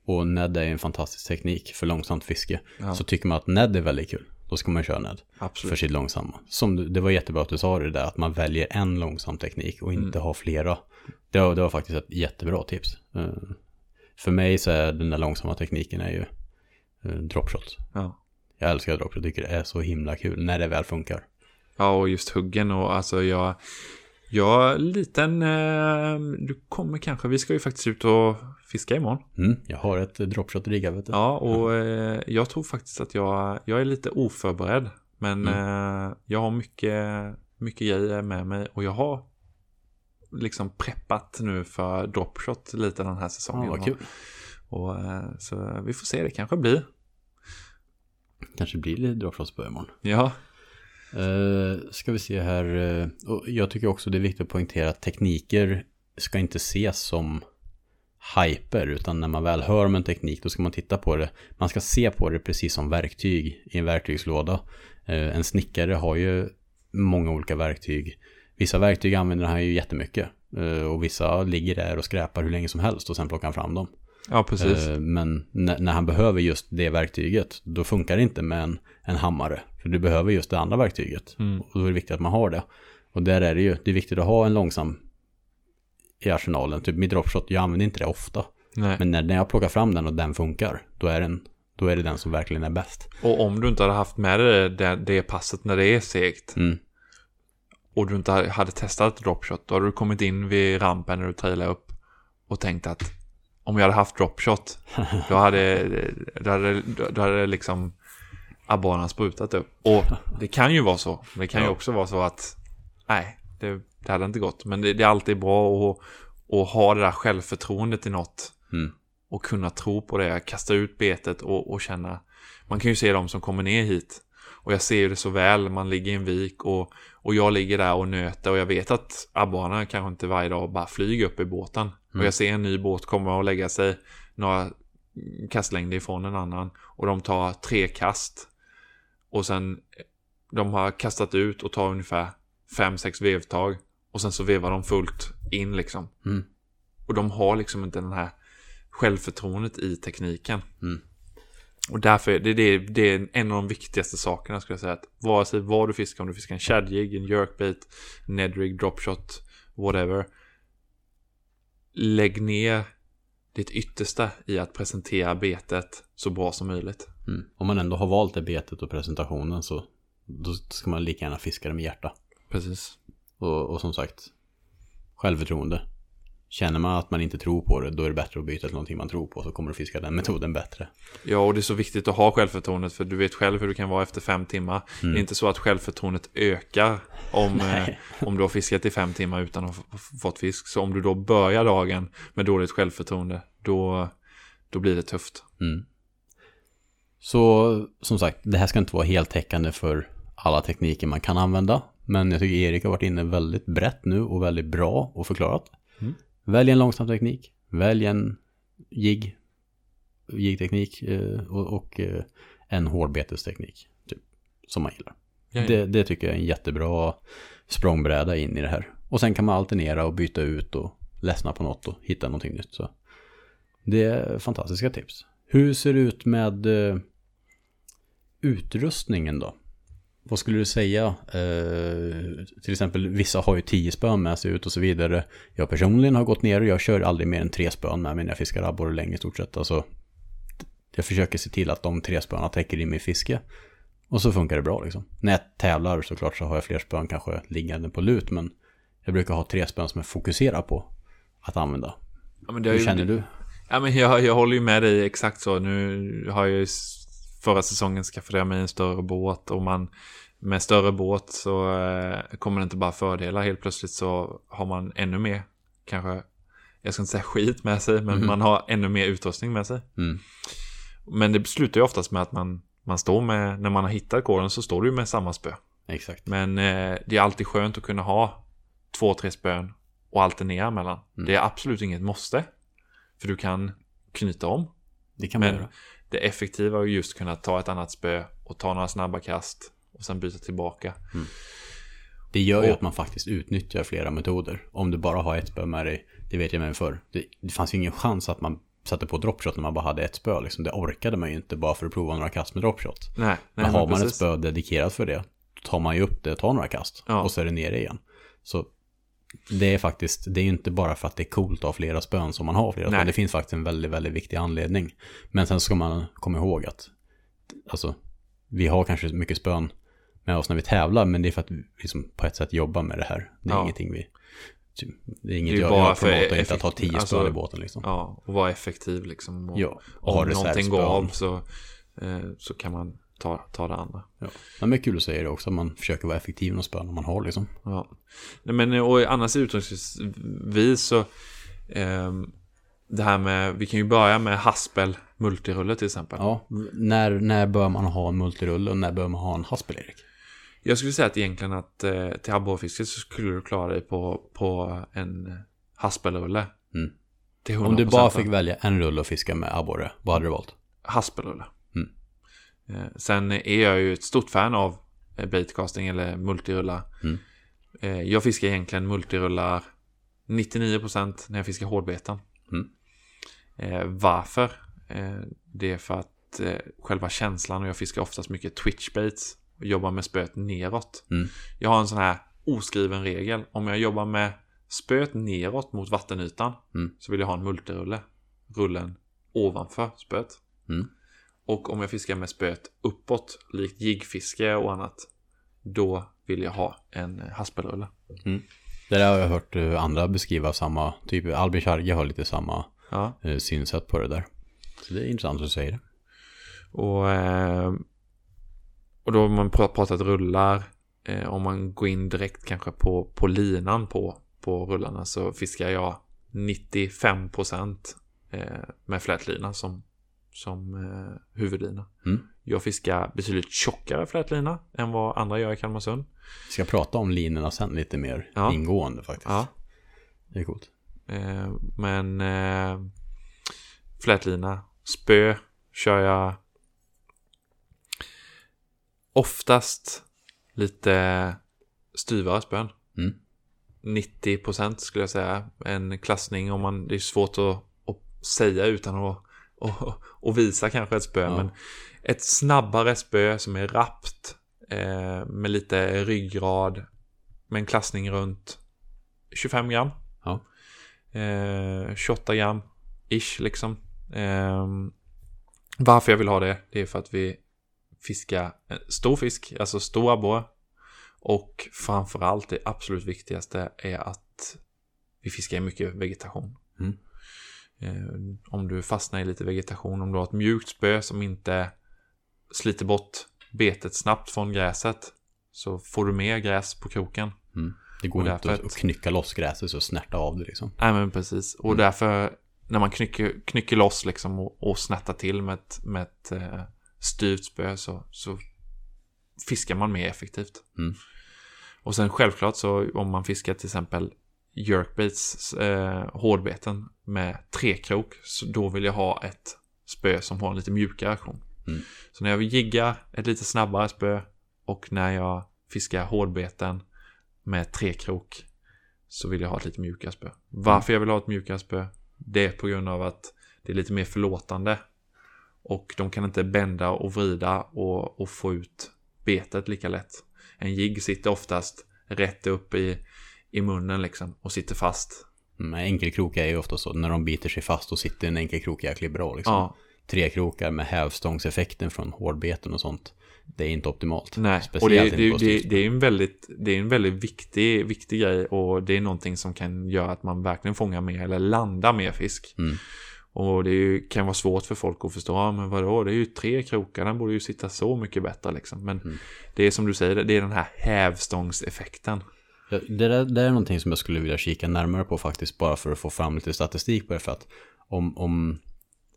Och Ned är en fantastisk teknik för långsamt fiske. Ja. Så tycker man att Ned är väldigt kul, då ska man köra Ned för Absolut. sitt långsamma. Som det var jättebra att du sa det där, att man väljer en långsam teknik och inte har flera. Det var, det var faktiskt ett jättebra tips. Eh, för mig så är den där långsamma tekniken är ju uh, dropshot. Ja. Jag älskar dropshot, tycker det är så himla kul när det väl funkar. ja, och just huggen och alltså jag... Jag, liten... Eh, du kommer kanske... Vi ska ju faktiskt ut och fiska imorgon. Mm, jag har ett dropshot riggat vet du. Ja, och eh, jag tror faktiskt att jag, jag är lite oförberedd. Men eh, jag har mycket, mycket grejer med mig och jag har liksom preppat nu för dropshot lite den här säsongen. Ja, kul. Och, eh, så vi får se, det kanske blir. Kanske blir lite dropshots på imorgon. Ja, Uh, ska vi se här. och jag tycker också det är viktigt att poängtera att tekniker ska inte ses som hyper. Utan när man väl hör om en teknik då ska man titta på det. Man ska se på det precis som verktyg i en verktygslåda. Eh, en snickare har ju många olika verktyg. Vissa verktyg använder han ju jättemycket. Eh, och vissa ligger där och skräpar hur länge som helst och sen plockar han fram dem. ja precis. Eh, Men när, när han behöver just det verktyget, då funkar det inte med en, en hammare. För du behöver just det andra verktyget. Mm. Och då är det viktigt att man har det. Och där är det ju, det är viktigt att ha en långsam i arsenalen. Typ med dropshot, jag använder inte det ofta. Nej. Men när, när jag plockar fram den och den funkar, då är, den, då är det den som verkligen är bäst. Och om du inte hade haft med dig det, det passet när det är segt Mm. och du inte hade testat dropshot, då hade du kommit in vid rampen när du trailar upp och tänkt att om jag hade haft dropshot, då hade, då hade, då hade liksom abborrarna sprutat upp. Och det kan ju vara så. Det kan ju också vara så att, nej, det, det hade inte gått. Men det, det är alltid bra att, att ha det där självförtroendet i något. Mm. Och kunna tro på det, kasta ut betet och, och känna. Man kan ju se de som kommer ner hit. Och jag ser det så väl, man ligger i en vik och, och jag ligger där och nöter och jag vet att abborrarna kanske inte varje dag bara flyger upp i båten. Mm. Och jag ser en ny båt komma och lägga sig några kastlängder ifrån en annan. Och de tar tre kast. Och sen de har kastat ut och tar ungefär fem, sex vevtag. Och sen så vevar de fullt in liksom. Mm. Och de har liksom inte den här självförtroendet i tekniken. Mm. Och därför, det, det, det är en av de viktigaste sakerna skulle jag säga. Att vare sig vad du fiskar, om du fiskar en shadjig, en jerkbait, nedrig, dropshot, whatever. Lägg ner ditt yttersta i att presentera betet så bra som möjligt. Mm. Om man ändå har valt det betet och presentationen så då ska man lika gärna fiska det med hjärta. Precis. Och, och som sagt, självförtroende. Känner man att man inte tror på det, då är det bättre att byta till någonting man tror på, så kommer du fiska den metoden bättre. Ja, och det är så viktigt att ha självförtroendet för du vet själv hur det kan vara efter fem timmar. Det är inte så att självförtroendet ökar om, eh, om du har fiskat i fem timmar utan att ha fått fisk. Så om du då börjar dagen med dåligt självförtroende, då, då blir det tufft. Mm. Så som sagt, det här ska inte vara heltäckande för alla tekniker man kan använda. Men jag tycker Erik har varit inne väldigt brett nu och väldigt bra och förklarat. Mm. Välj en långsam teknik, välj en jigg, jiggteknik eh, och, och eh, en hårdbetesteknik. Typ, som man gillar. Det, det tycker jag är en jättebra språngbräda in i det här. Och sen kan man alternera och byta ut och ledsna på något och hitta någonting nytt. Så det är fantastiska tips. Hur ser det ut med eh, utrustningen då? Vad skulle du säga? Eh, till exempel vissa har ju tio spön med sig ut och så vidare. Jag personligen har gått ner och jag kör aldrig mer än tre spön med mig när jag fiskar abborre länge i stort sett. Alltså, jag försöker se till att de tre spöna täcker in min fiske. Och så funkar det bra liksom. När jag tävlar såklart så har jag fler spön kanske liggande på lut. Men jag brukar ha tre spön som jag fokuserar på att använda. Ja, Hur ju- känner du? Ja, men jag, jag håller ju med dig exakt så. Nu har jag ju förra säsongen skaffade jag mig en större båt och man med större båt så eh, kommer det inte bara fördelar. Helt plötsligt så har man ännu mer, kanske, jag ska inte säga skit med sig, men Mhm. man har ännu mer utrustning med sig. Mm. Men det slutar ju oftast med att man, man står med, när man har hittat kåren så står du med samma spö. Exakt. Men eh, det är alltid skönt att kunna ha två, tre spön och alternera mellan. Mm. Det är absolut inget måste. För du kan knyta om. Det kan man Men göra. Det effektiva är just kunna ta ett annat spö och ta några snabba kast och sen byta tillbaka. Det gör ju Och- att man faktiskt utnyttjar flera metoder. Om du bara har ett spö med dig, det vet jag med förr. Det, det fanns ju ingen chans att man satte på dropshot när man bara hade ett spö. Liksom. Det orkade man ju inte bara för att prova några kast med dropshot. Nej, nej Men har man ett precis. spö dedikerat för det, då tar man ju upp det och tar några kast. Ja. Och så är det nere igen. Så det är faktiskt, det är ju inte bara för att det är coolt att ha flera spön som man har flera Nej. spön. Det finns faktiskt en väldigt, väldigt viktig anledning. Men sen ska man komma ihåg att, alltså, vi har kanske mycket spön med oss när vi tävlar, men det är för att vi liksom på ett sätt jobbar med det här. Det är Ja. ingenting vi, typ, det är inget Det är jag, bara jag för promotar inte att ha tio alltså- spön i båten liksom. Ja, och vara effektiv liksom. Och Ja, och om någonting går av så, eh, så kan man ta, ta det andra. Ja. Men det är kul att säga det också, att man försöker vara effektiv med spön om man har liksom. Ja. Men och annars uttrycksvis så ehm, det här med, vi kan ju börja med haspel multirulle till exempel. Ja, när, när bör man ha en multirulle och när bör man ha en haspel, Erik? Jag skulle säga att egentligen att eh, till abborrfiske så skulle du klara dig på, på en haspelrulle. Mm. Om du 100%. bara fick välja en rulle att fiska med abborre, vad hade du valt? Haspelrulle. Mm. Eh, sen är jag ju ett stort fan av eh, baitcasting eller multirullar. Mm. Eh, jag fiskar egentligen multirullar 99% när jag fiskar hårdbeten. Mm. Varför? Det är för att själva känslan och jag fiskar oftast mycket twitch baits och jobbar med spöet neråt. Mm. Jag har en sån här oskriven regel. Om jag jobbar med spöet neråt mot vattenytan Mm. så vill jag ha en multirulle. Rullen ovanför spöet. Mm. Och om jag fiskar med spöet uppåt, likt jiggfiske och annat, då vill jag ha en eh, haspelrulle. Det där har jag hört eh, andra beskriva samma, typ Albin Charge har lite samma Ja. eh, synsätt på det där. Så det är intressant att du säger det. Och, och då har man pr- pratat rullar. Om man går in direkt kanske på, på linan på, på rullarna så fiskar jag 95% eh, med flätlina som, som eh, huvudlina. Mm. Jag fiskar betydligt tjockare flätlina än vad andra gör i Kalmarsund. Vi ska prata om linorna sen lite mer Ja. ingående faktiskt. Ja. Det är coolt. Eh, men eh, flätlina, spö kör jag oftast lite styvare spön. Mm. 90% skulle jag säga. En klassning om man, det är svårt att, att säga utan att och, och visa kanske ett spö. Ja. Men ett snabbare spö som är rappt eh, med lite ryggrad med en klassning runt 25 gram. Ja. Eh, 28 gram ish liksom. Eh, varför jag vill ha det, det är för att vi fiskar eh, stor fisk, alltså stor abborre. Och framförallt det absolut viktigaste är att vi fiskar mycket vegetation. Mm. Eh, om du fastnar i lite vegetation, om du har ett mjukt spö som inte sliter bort betet snabbt från gräset så får du mer gräs på kroken. Mm. Det går inte att- att knycka loss gräset och snärta av det liksom. Nej men precis. Och Mm. därför när man knycker, knycker loss liksom och, och snärtar till med ett, med ett eh, styvt spö så, så fiskar man mer effektivt. Mm. Och sen självklart så om man fiskar till exempel jerkbaits, eh, hårdbeten med trekrok, så då vill jag ha ett spö som har en lite mjukare aktion. Mm. Så när jag jiggar ett lite snabbare spö och när jag fiskar hårdbeten med trekrok så vill jag ha ett lite mjukare spö. Varför jag vill ha ett mjukare spö? Det är på grund av att det är lite mer förlåtande. Och de kan inte bända och vrida och, och få ut betet lika lätt. En jigg sitter oftast rätt upp i, i munnen liksom och sitter fast. Men enkelkroka är ju ofta så, när de biter sig fast och sitter en enkelkrok jäkligt bra liksom. Ja, Trekrokar med hävstångseffekten från hårdbeten och sånt. Det är inte optimalt. nej. Och det, det, det, det är en väldigt, det är en väldigt viktig, viktig grej och det är någonting som kan göra att man verkligen fångar mer eller landar mer fisk. Mm. Och det ju, kan vara svårt för folk att förstå, ja, men vadå, det är ju tre krokar, den borde ju sitta så mycket bättre liksom. Men Mm. det är som du säger, det är den här hävstångseffekten. Det, där, det är någonting som jag skulle vilja kika närmare på faktiskt, bara för att få fram lite statistik på det. För att om, om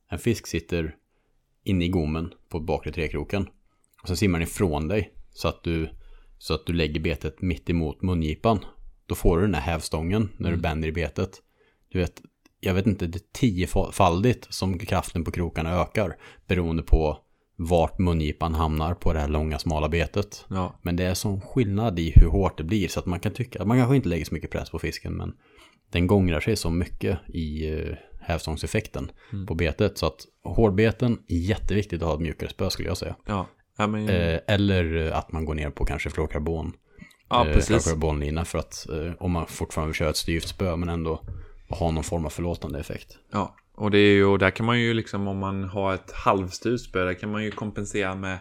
en fisk sitter inne i gommen på bakre trekroken och sen simmar den ifrån dig så att du, så att du lägger betet mitt emot mungipan, då får du den här hävstången när du bänder i betet. Du vet, jag vet inte, det är tiofaldigt som kraften på krokarna ökar beroende på vart mungipan hamnar på det här långa smala betet. Ja, Men det är sån skillnad i hur hårt det blir så att man kan tycka att man kanske inte lägger så mycket press på fisken men den gångrar sig så mycket i uh, hävstångseffekten på betet så att hårdbeten jätteviktigt att ha ett mjukare spö skulle jag säga. ja. ja men, Eh, eller eh, att man går ner på kanske fluorkarbon. ja eh, precis. fluorkarbonlina för att eh, om man fortfarande vill köra ett styvt spö men ändå ha någon form av förlåtande effekt. Ja, och det är ju, och där kan man ju liksom om man har ett halvstyvt spö, där kan man ju kompensera med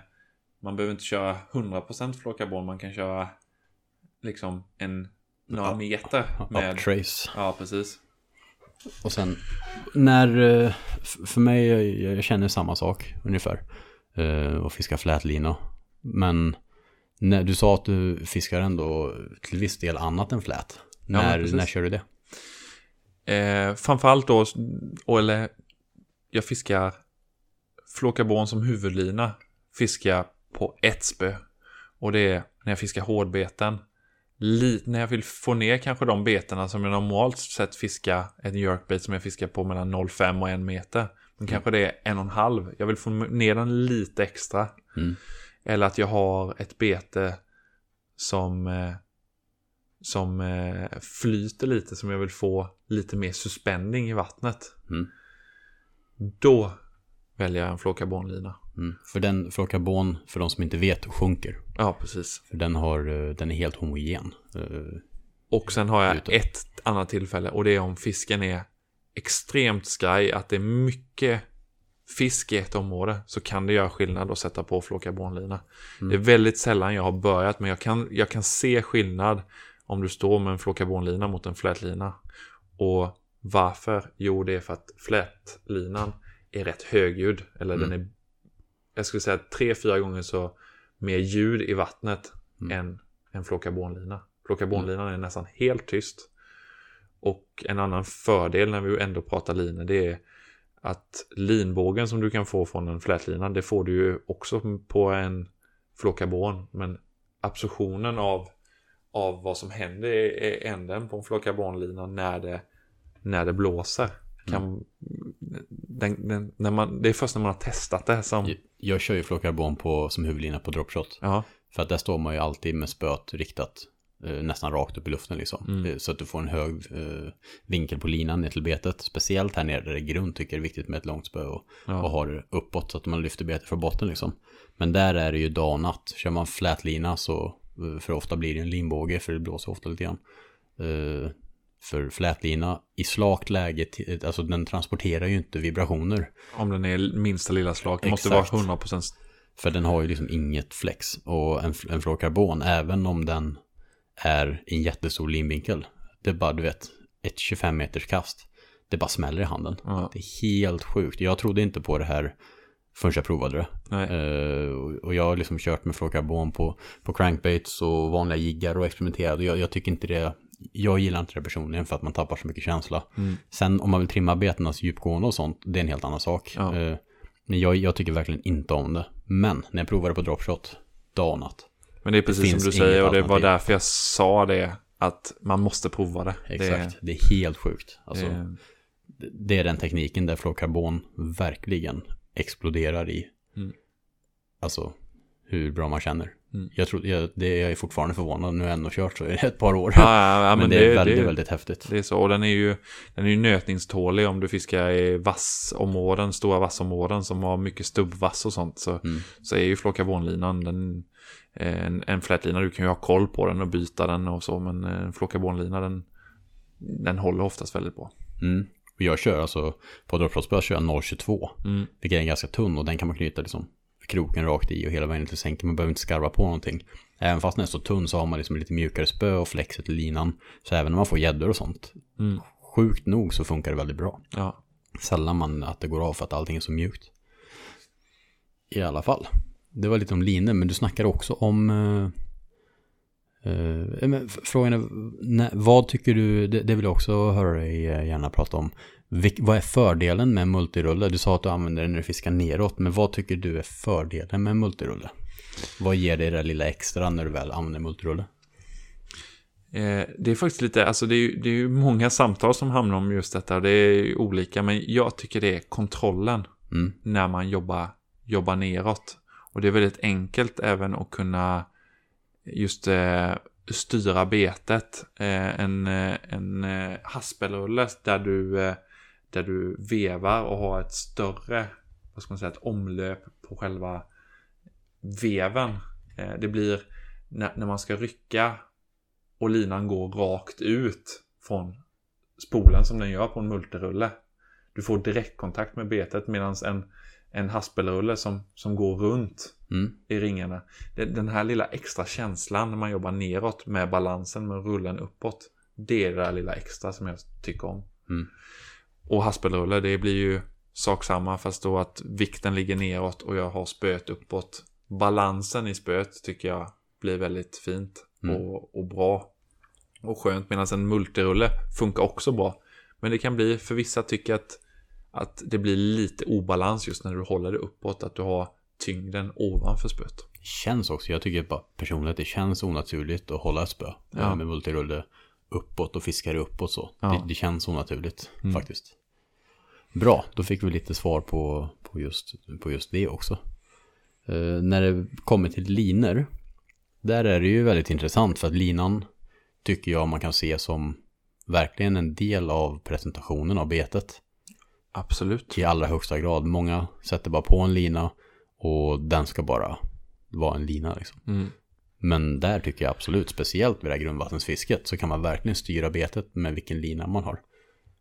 man behöver inte köra 100% fluorkarbon, man kan köra liksom en några Ja. meter med Uptrace. Ja, precis. Och sen när, eh, för mig, jag, känner samma sak ungefär. Eh, Och fiska flätlina. Men när du sa att du fiskar ändå till viss del annat än flät. När, precis. när kör du det? Eh, framförallt då, eller jag fiskar fluorkarbon som huvudlina. Fiskar på ett spö. Och det är när jag fiskar hårdbeten. Lite, när jag vill få ner kanske de betena som jag normalt sett fiskar ett jerkbait som jag fiskar på mellan 0,5 och 1 meter. Men kanske det är en och en halv. Jag vill få ner den lite extra. Mm. Eller att jag har ett bete som, eh, som eh, flyter lite, som jag vill få lite mer suspending i vattnet. Mm. Då väljer jag en fluorkarbonlina. Mm. För den fluorkarbon, för de som inte vet, sjunker. Ja, precis. För den, har, eh, den är helt homogen. Eh, Och sen har jag ett annat tillfälle och det är om fisken är extremt skraj, att det är mycket fisk i ett område så kan det göra skillnad att sätta på fluorkarbonlina. Mm. Det är väldigt sällan jag har börjat men jag kan, jag kan se skillnad om du står med en fluorkarbonlina mot en flätlina. Och Varför? Jo, det är för att flätlinan är rätt högljudd. Eller Mm. den är, jag skulle säga tre, fyra gånger så mer ljud i vattnet Mm. än en flåkarbonlina. Flåkarbonlinan är nästan helt tyst. Och en annan fördel när vi ändå pratar linor det är att linbågen som du kan få från en flätlina det får du ju också på en flåkarbon. Men absorptionen av, av vad som händer i änden på en flåkarbonlina när det, när det blåser. Kan, den, den, när man, det är först när man har testat det som... Jag, jag kör ju flåkarbon på, som huvudlina på dropshot. Ja, För att där står man ju alltid med spöet riktat eh, nästan rakt upp i luften liksom. Mm. Eh, Så att du får en hög eh, vinkel på linan ner till betet. Speciellt här nere där det är grund tycker jag är viktigt med ett långt spö och, Ja. och ha det uppåt så att man lyfter betet från botten liksom. Men där är det ju dag och natt. Kör man flätlina så, för ofta blir det en linbåge för det blåser ofta lite grann. Eh, för flätlina i slakt läge, till- alltså den transporterar ju inte vibrationer. om den är minsta lilla slag. Det måste Exakt. vara 100% För den har ju liksom inget flex. Och en, en fluorkarbon, även om den är i en jättestor linvinkel. Det är bara, du vet, ett 25 meters kast. Det bara smäller i handen. Ja. Det är helt sjukt. Jag trodde inte på det här förrän jag provade det. Eh, och- jag har liksom kört med fluorkarbon på, på crankbaits och vanliga jiggar och experimenterat. Och jag, jag tycker inte det, jag gillar inte det personligen för att man tappar så mycket känsla. Mm. Sen om man vill trimma betenas djupgående och sånt, det är en helt annan sak. Ja. Eh, Men jag, jag tycker verkligen inte om det. Men när jag provade på dropshot, dag och natt. Men det är precis som finns du säger och det var därför jag sa det. Att man måste prova det. Exakt, det, är helt sjukt. Alltså, Det, det, det är den tekniken där fluorkarbon verkligen exploderar i. Mm. Alltså, hur bra man känner. Mm. Jag, tror, jag, det, jag är fortfarande förvånad, nu har jag ändå kört så i ett par år. ja, ja, ja, men, det är väldigt, väldigt häftigt. Det är så, och den är ju, den är ju nötningstålig om du fiskar i vassområden, stora vassområden som har mycket stubbvass och sånt. Så, Mm. så är ju flåkarbonlinan den, en, en flätlina, du kan ju ha koll på den och byta den och så, men en flåkarbonlina den, den håller oftast väldigt bra. Mm. Och jag kör alltså, på dropshotspö kör jag 0,22. Mm. Vilket är ganska tunn och den kan man knyta liksom kroken rakt i och hela vägen till sänken. Man behöver inte skarva på någonting. Även fast den är så tunn så har man liksom lite mjukare spö och flexet i linan. Så även om man får gäddor och sånt, Mm. sjukt nog så funkar det väldigt bra. Ja. Sällan man att det går av för att allting är så mjukt. I alla fall. Det var lite om linor, men du snackar också om... eh, eh, men frågan är, vad tycker du, det, vill jag också höra dig eh, gärna prata om. Vad är fördelen med multirulle? Du sa att du använder den när du fiskar neråt, men vad tycker du är fördelen med multirulle? Vad ger dig det där lilla extra när du väl använder multirulle? Det är faktiskt lite, alltså det är, ju- det är ju många samtal som hamnar om just detta det är olika, men jag tycker det är kontrollen Mm, när man jobbar, jobbar neråt. Och det är väldigt enkelt även att kunna just eh, styra betet. Eh, en eh, en eh, haspelrulle där du, eh, där du vevar och har ett större, vad ska man säga, ett omlöp på själva veven. Eh, det blir när, när man ska rycka och linan går rakt ut från spolen som den gör på en multirulle. Du får direktkontakt med betet medan en, en haspelrulle som, som går runt mm, i ringarna. Den här lilla extra känslan när man jobbar neråt med balansen med rullen uppåt. Det är det där lilla extra som jag tycker om. Mm. Och haspelrulle, det blir ju sak samma fast då att vikten ligger neråt och jag har spöet uppåt. Balansen i spöet tycker jag blir väldigt fint Mm. och, och bra. Och skönt medan en multirulle funkar också bra. Men det kan bli, för vissa tycker att, att det blir lite obalans just när du håller det uppåt. Att du har tyngden ovanför spöet. känns också, jag tycker bara personligen att det känns onaturligt att hålla ett spö Ja. med multirulle uppåt och fiskar uppåt så. Ja. Det, det känns onaturligt Mm. faktiskt. Bra, då fick vi lite svar på, på, just, på just det också. Eh, när det kommer till linor, där är det ju väldigt intressant för att linan tycker jag man kan se som verkligen en del av presentationen av betet Absolut. i allra högsta grad. Många sätter bara på en lina och den ska bara vara en lina liksom. Mm. Men där tycker jag absolut, speciellt vid det här grundvattensfisket, så kan man verkligen styra betet med vilken lina man har.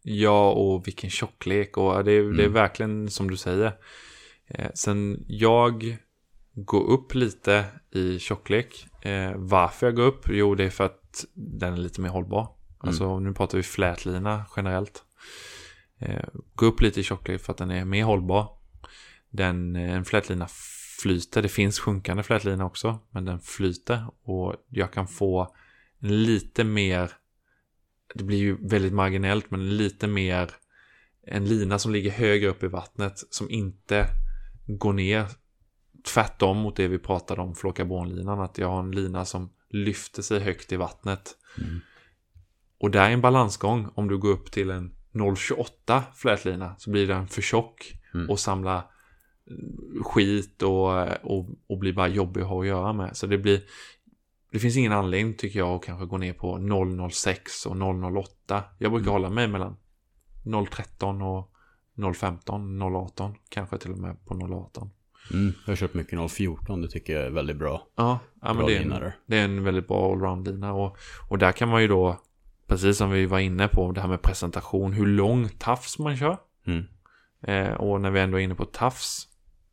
Ja, och vilken tjocklek. Och det, är- det är Mm. verkligen som du säger. Eh, sen jag går upp lite i tjocklek. Eh, varför jag går upp? Jo, det är för att den är lite mer hållbar. Alltså nu pratar vi flätlina generellt. Eh, gå upp lite i tjocklek för att den är mer hållbar. Den, eh, en flätlina flyter. Det finns sjunkande flätlina också. Men den flyter. Och jag kan få lite mer. Det blir ju väldigt marginellt. Men lite mer. En lina som ligger högre upp i vattnet. Som inte går ner. Tvärtom mot det vi pratade om flokarbonlinan. Att jag har en lina som lyfter sig högt i vattnet. Mm. Och där är en balansgång. Om du går upp till en 0,28 flätlina så blir den för tjock Mm. och samlar mm, skit och, och, och blir bara jobbig att ha att göra med. Så det blir det finns ingen anledning tycker jag att kanske gå ner på 0,06 och 0,08. Jag brukar Mm. hålla mig mellan 0,13 och 0,15, 0,18. Kanske till och med på 0,18. Mm. Jag har köpt mycket 014, det tycker jag är väldigt bra. Ja, ja men Bra det är, en, det är en väldigt bra allround-lina. Och, och där kan man ju då, precis som vi var inne på, det här med presentation, hur lång tafs man kör. Mm. Eh, och när vi ändå är inne på tafs,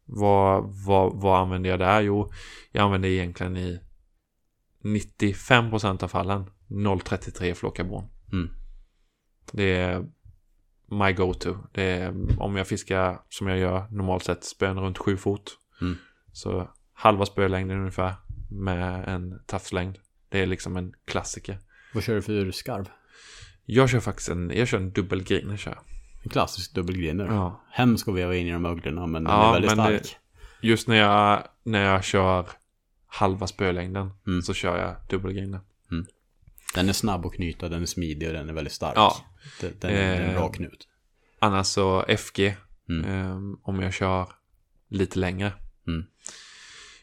vad, vad, vad använder jag där? Jo, jag använder egentligen i 95% av fallen 0,33 flocarbon. Mm. Det är my go-to. Det är om jag fiskar som jag gör normalt sett spön runt 7 fot. Mm. Så halva spölängden ungefär med en tafslängd. Det är liksom en klassiker. Vad kör du för skarv? Jag kör faktiskt en, jag kör en dubbelgriner kör. jag. En klassisk dubbelgriner. Ja. Hemskt att veva in i de öglorna, men den Ja, är väldigt men det- stark. Just när jag, när jag kör halva spölängden Mm. så kör jag dubbelgriner. Den är snabb att knyta, den är smidig och den är väldigt stark. Ja. Den, den, är- den är en bra Eh, knut. Annars så FG Mm. eh, om jag kör lite längre. Mm.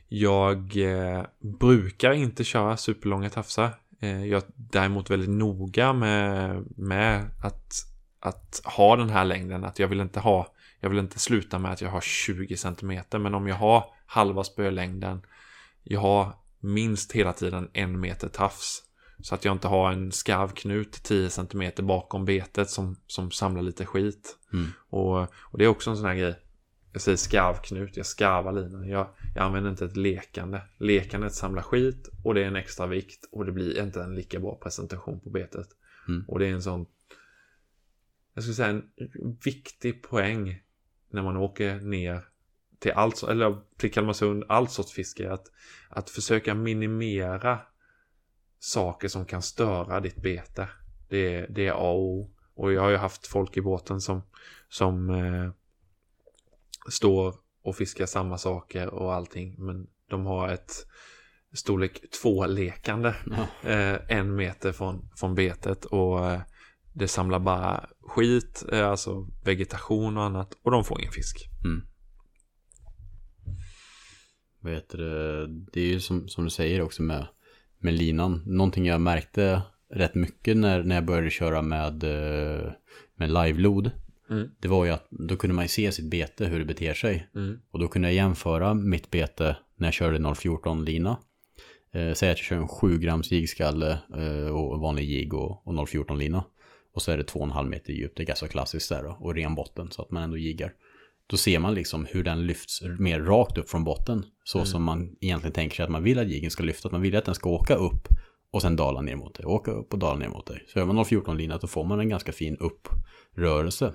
Jag eh, brukar inte köra superlånga tafsar. Eh, jag är däremot väldigt noga med, med att, att ha den här längden. Att jag vill inte ha jag vill inte sluta med att jag har 20 cm. Men om jag har halva spölängden. Jag har minst hela tiden en meter tafs. Så att jag inte har en skarvknut 10 cm bakom betet som, som samlar lite skit. Mm. Och, och det är också en sån här grej. Jag säger skarvknut, jag skarvar linan. Jag, jag använder inte ett lekande. Lekandet samlar skit och det är en extra vikt och det blir inte en lika bra presentation på betet. Mm. Och det är en sån, jag skulle säga en viktig poäng när man åker ner till allt, eller till Kalmarsund, allt sorts fiske. Att, att försöka minimera saker som kan störa ditt bete. Det är, det är A och O. Och jag har ju haft folk i båten som, som eh, står och fiskar samma saker och allting. Men de har ett storlek 2-lekande Ja. eh, en meter från, från betet. Och eh, det samlar bara skit, eh, alltså vegetation och annat. Och de får ingen fisk. Mm. Vad heter det? Det är ju som, som du säger också med, med linan. Någonting jag märkte rätt mycket när, när jag började köra med, eh, med live-load. Mm. Det var ju att då kunde man ju se sitt bete, hur det beter sig. Mm. Och då kunde jag jämföra mitt bete när jag körde 014 lina. Eh, säg att jag kör en 7 grams jigskalle eh, och vanlig jig och, och 014 lina. Och så är det 2,5 meter djupt, det är ganska klassiskt där då, och ren botten så att man ändå jiggar. Då ser man liksom hur den lyfts mer rakt upp från botten. Så som man egentligen tänker sig att man vill att jiggen ska lyfta, att man vill att den ska åka upp och sen dala ner mot dig, åka upp och dala ner mot dig. Så gör man 014 lina då får man en ganska fin upprörelse.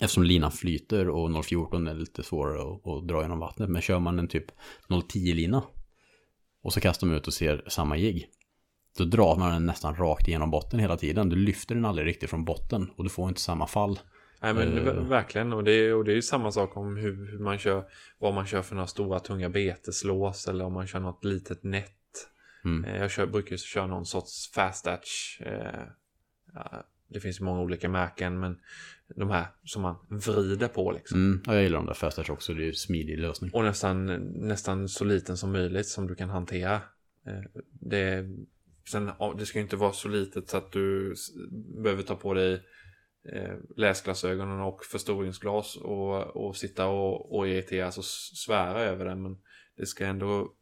Eftersom linan flyter och 014 är lite svårare att, att dra genom vattnet. Men kör man en typ 010 lina och så kastar man ut och ser samma jigg. Då drar man den nästan rakt igenom botten hela tiden. Du lyfter den aldrig riktigt från botten och du får inte samma fall. Nej men Eh. verkligen. Och det, är, och det är ju samma sak om hur, hur man kör. Vad man kör för några stora tunga beteslås. Eller om man kör något litet nät. Mm. Eh, Jag kör, brukar ju köra någon sorts fast atch. Eh, det finns många olika märken. Men de här som man vrider på liksom. Mm, ja, jag gillar de där fasters också, det är ju en smidig lösning. Och nästan, nästan så liten som möjligt som du kan hantera. Eh, Det, sen, det ska ju inte vara så litet så att du behöver ta på dig eh, läsglasögonen och förstoringsglas och, och sitta och, och irriteras och s- svära över det. Men det ska ändå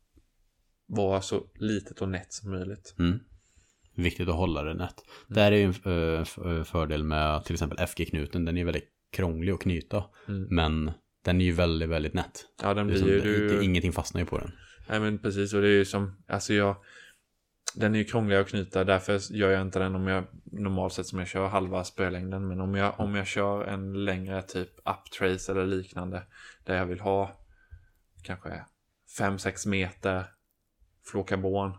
vara så litet och nätt som möjligt. Mm. Viktigt att hålla det nätt. Där är ju en eh, eh, fördel med till exempel FG-knuten. Den är väldigt krånglig att knyta. Mm. Men den är ju väldigt, väldigt nätt. Ja, den Det är blir som, ju... det, Du, ingenting fastnar ju på den. nej men precis, och det är ju som, alltså jag... den är ju krånglig att knyta, därför gör jag inte den om jag normalt sett som jag kör halva spölängden. Men om jag, om jag kör en längre typ uptrace eller liknande, där jag vill ha kanske 5-6 meter fluorkarbon,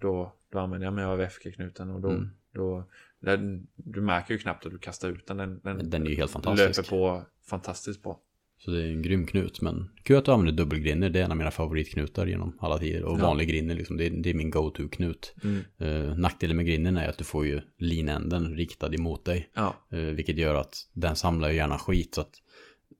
då, då använder jag mig av FK-knuten och då, Mm. då den, du märker ju knappt att du kastar ut den. Den, den, Den är ju helt fantastisk. löper på fantastiskt bra. Så det är en grym knut. Men kul att du använder dubbelgrinner. Det är en av mina favoritknutar genom alla tider. Och Ja. vanlig grinner liksom. Det är, det är min go-to-knut. Mm. Eh, nackdelen med grinnen är att du får ju linänden riktad emot dig. Ja, Eh, vilket gör att den samlar ju gärna skit. Så att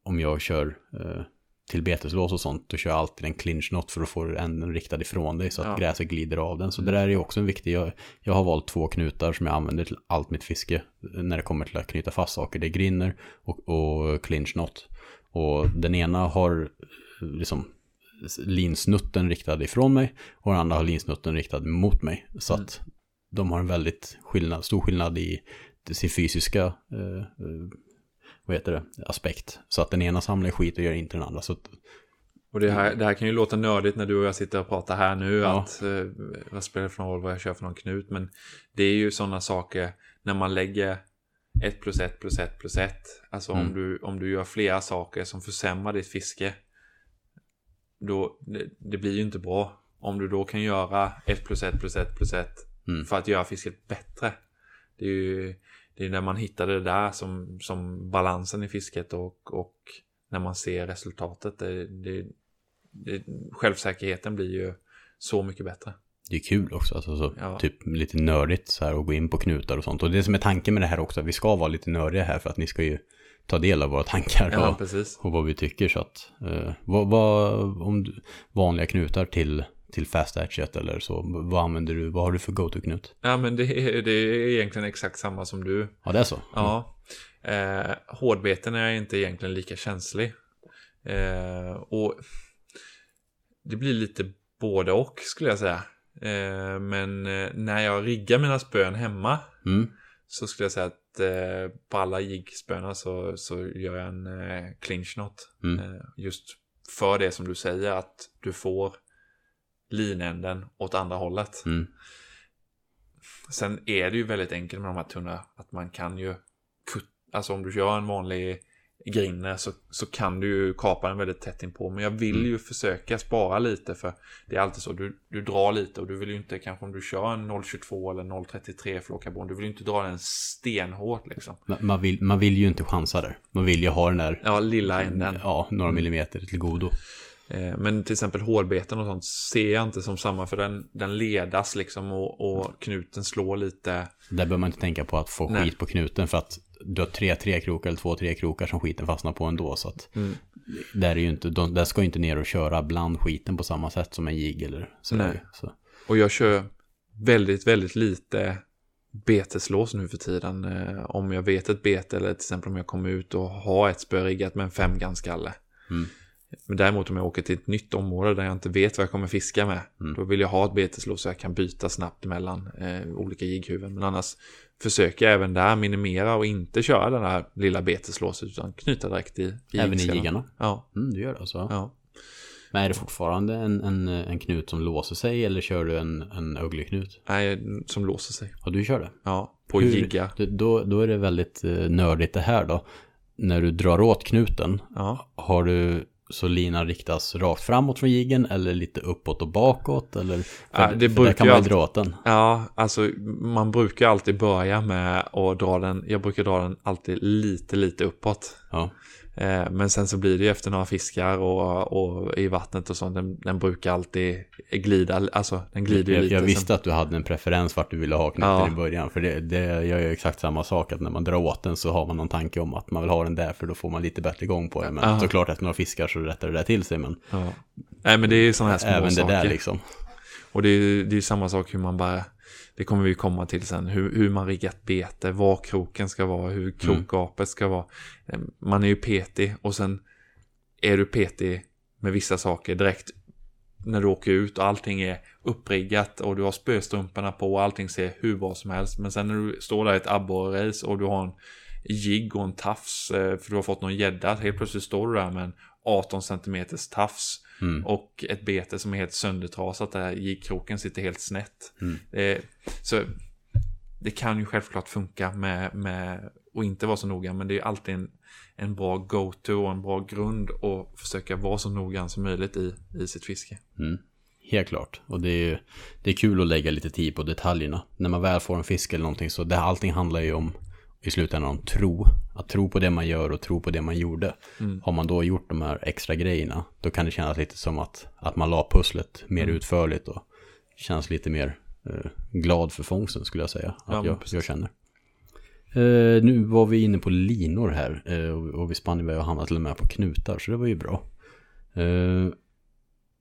om jag kör eh, till beteslås och sånt, då kör jag alltid en clinch knot för att få änden riktad ifrån dig så att Ja. gräset glider av den. Så det där är ju också en viktig, jag, jag har valt två knutar som jag använder till allt mitt fiske när det kommer till att knyta fast saker. Det är grinner och, och clinch knot. Och den ena har liksom linsnutten riktad ifrån mig och den andra har linsnutten riktad mot mig. Så Mm. att de har en väldigt skillnad, stor skillnad i sin fysiska eh, eh, vad heter det, aspekt. Så att den ena samlar skit och gör inte den andra. Så att, och det här, det här kan ju låta nördigt när du och jag sitter och pratar här nu. Ja. Att, eh, vad spelar det för roll vad jag kör för någon knut? Men det är ju sådana saker när man lägger 1 plus 1 plus 1 plus 1. Alltså om, Mm. du, om du gör flera saker som försämrar ditt fiske. Då, det, det blir ju inte bra. Om du då kan göra 1 plus 1 plus 1 plus 1 Mm. för att göra fisket bättre. Det är ju det är när man hittar det där som, som balansen i fisket och, och när man ser resultatet. Det, det, det, självsäkerheten blir ju så mycket bättre. det är kul också, alltså, så, Ja. typ lite nördigt så här att gå in på knutar och sånt. Och det som är tanken med det här också, att vi ska vara lite nördiga här för att ni ska ju ta del av våra tankar Ja, och, och vad vi tycker. Så att, eh, vad, vad, om du, vanliga knutar till, till fast hatchet eller så, vad använder du, vad har du för go-to-knut? Ja, men det, är- det är egentligen exakt samma som du. Ja, det är så? Ja. Eh, hårdbeten är inte egentligen lika känslig. Eh, och det blir lite både och skulle jag säga. Eh, men eh, när jag riggar mina spön hemma Mm. så skulle jag säga att eh, på alla jiggspöna så, så gör jag en eh, clinch knot. Mm. Just för det som du säger att du får linänden åt andra hållet. Mm. Sen är det ju väldigt enkelt med de här tunna att man kan ju Alltså om du kör en vanlig grinner så, så kan du ju kapa den väldigt tätt inpå. Men jag vill Mm. ju försöka spara lite för det är alltid så. Du, du drar lite och du vill ju inte kanske om du kör en 0,22 eller 0,33 fluorkarbon. Du vill ju inte dra den stenhårt liksom. Man, man, vill, man vill ju inte chansa där. Man vill ju ha den där, Ja, lilla änden. ja, några millimeter till godo. Eh, Men till exempel hårdbeten och sånt ser jag inte som samma för den, den ledas liksom och, och knuten slår lite. Där behöver man inte tänka på att få Nej. skit på knuten för att du har tre trekrokar eller två trekrokar som skiten fastnar på ändå. Så att Mm. där, är ju inte, de, där ska ju inte ner och köra bland skiten på samma sätt som en jigg eller. Nej. Så. Och jag kör väldigt, väldigt lite beteslås nu för tiden. Eh, om jag vet ett bete eller till exempel om jag kommer ut och har ett spö riggat med en femganskalle. Mm. Men däremot om jag åker till ett nytt område där jag inte vet vad jag kommer fiska med. Mm. Då vill jag ha ett beteslås så jag kan byta snabbt mellan eh, olika jigghuvuden. Men annars försöker jag även där minimera och inte köra den här lilla beteslåset utan knyta direkt i, i Även i jiggarna? Ja, Mm, du gör det alltså? ja. Men är det fortfarande en, en, en knut som låser sig eller kör du en, en ögleknut? Nej, som låser sig. Ja, du kör det? Ja, på Hur- jiggar. det- Då, då är det väldigt eh, nördigt det här då. När du drar åt knuten, Ja. har du så linan riktas rakt framåt från jiggen eller lite uppåt och bakåt? Eller, för, Ja, det för brukar där kan man alltid- dra åt den. Ja, alltså man brukar alltid börja med att dra den, jag brukar dra den alltid lite, lite uppåt. Ja. Eh, Men sen så blir det ju efter några fiskar och, och i vattnet och sånt, den, den brukar alltid glida, alltså den glider Jag, lite. jag sen- visste att du hade en preferens vart du ville ha knuten Ja. i början. För det, det gör ju exakt samma sak. Att när man drar åt den så har man någon tanke om att man vill ha den där. För då får man lite bättre igång på den. Men Ja. såklart efter några fiskar så rättar det där till sig. Men Ja. Nej men det är ju sådana här små även saker. det där liksom. Och det det är ju samma sak hur man bara, det kommer vi komma till sen, hur, hur man riggat bete, var kroken ska vara, hur krokgapet ska vara. Eh, Man är ju petig och sen är du petig med vissa saker direkt när du åker ut och allting är uppriggat och du har spöstrumporna på och allting ser hur bra som helst. Men sen när du står där i ett abborre-race och du har en jigg och en tafs eh, för du har fått någon gädda. Helt plötsligt står du där med en 18 cm tafs. Mm. Och ett bete som är helt söndertrasat där jigkroken sitter helt snett. Mm. Det, så det kan ju självklart funka med, med och inte vara så noga. Men det är alltid en, en bra go-to och en bra grund att försöka vara så noggrann som möjligt i, i sitt fiske. Mm. Helt klart. Och det är, det är kul att lägga lite tid på detaljerna. När man väl får en fisk eller någonting så det, allting handlar ju om i slutändan om tro. Att tro på det man gör och tro på det man gjorde. Mm. Har man då gjort de här extra grejerna då kan det kännas lite som att, att man la pusslet mer Mm. utförligt och känns lite mer eh, glad för fångsten skulle jag säga. Att Ja, jag, jag känner. Eh, nu var vi inne på linor här eh, och, och vi spann iväg och hamnade till och med på knutar så det var ju bra.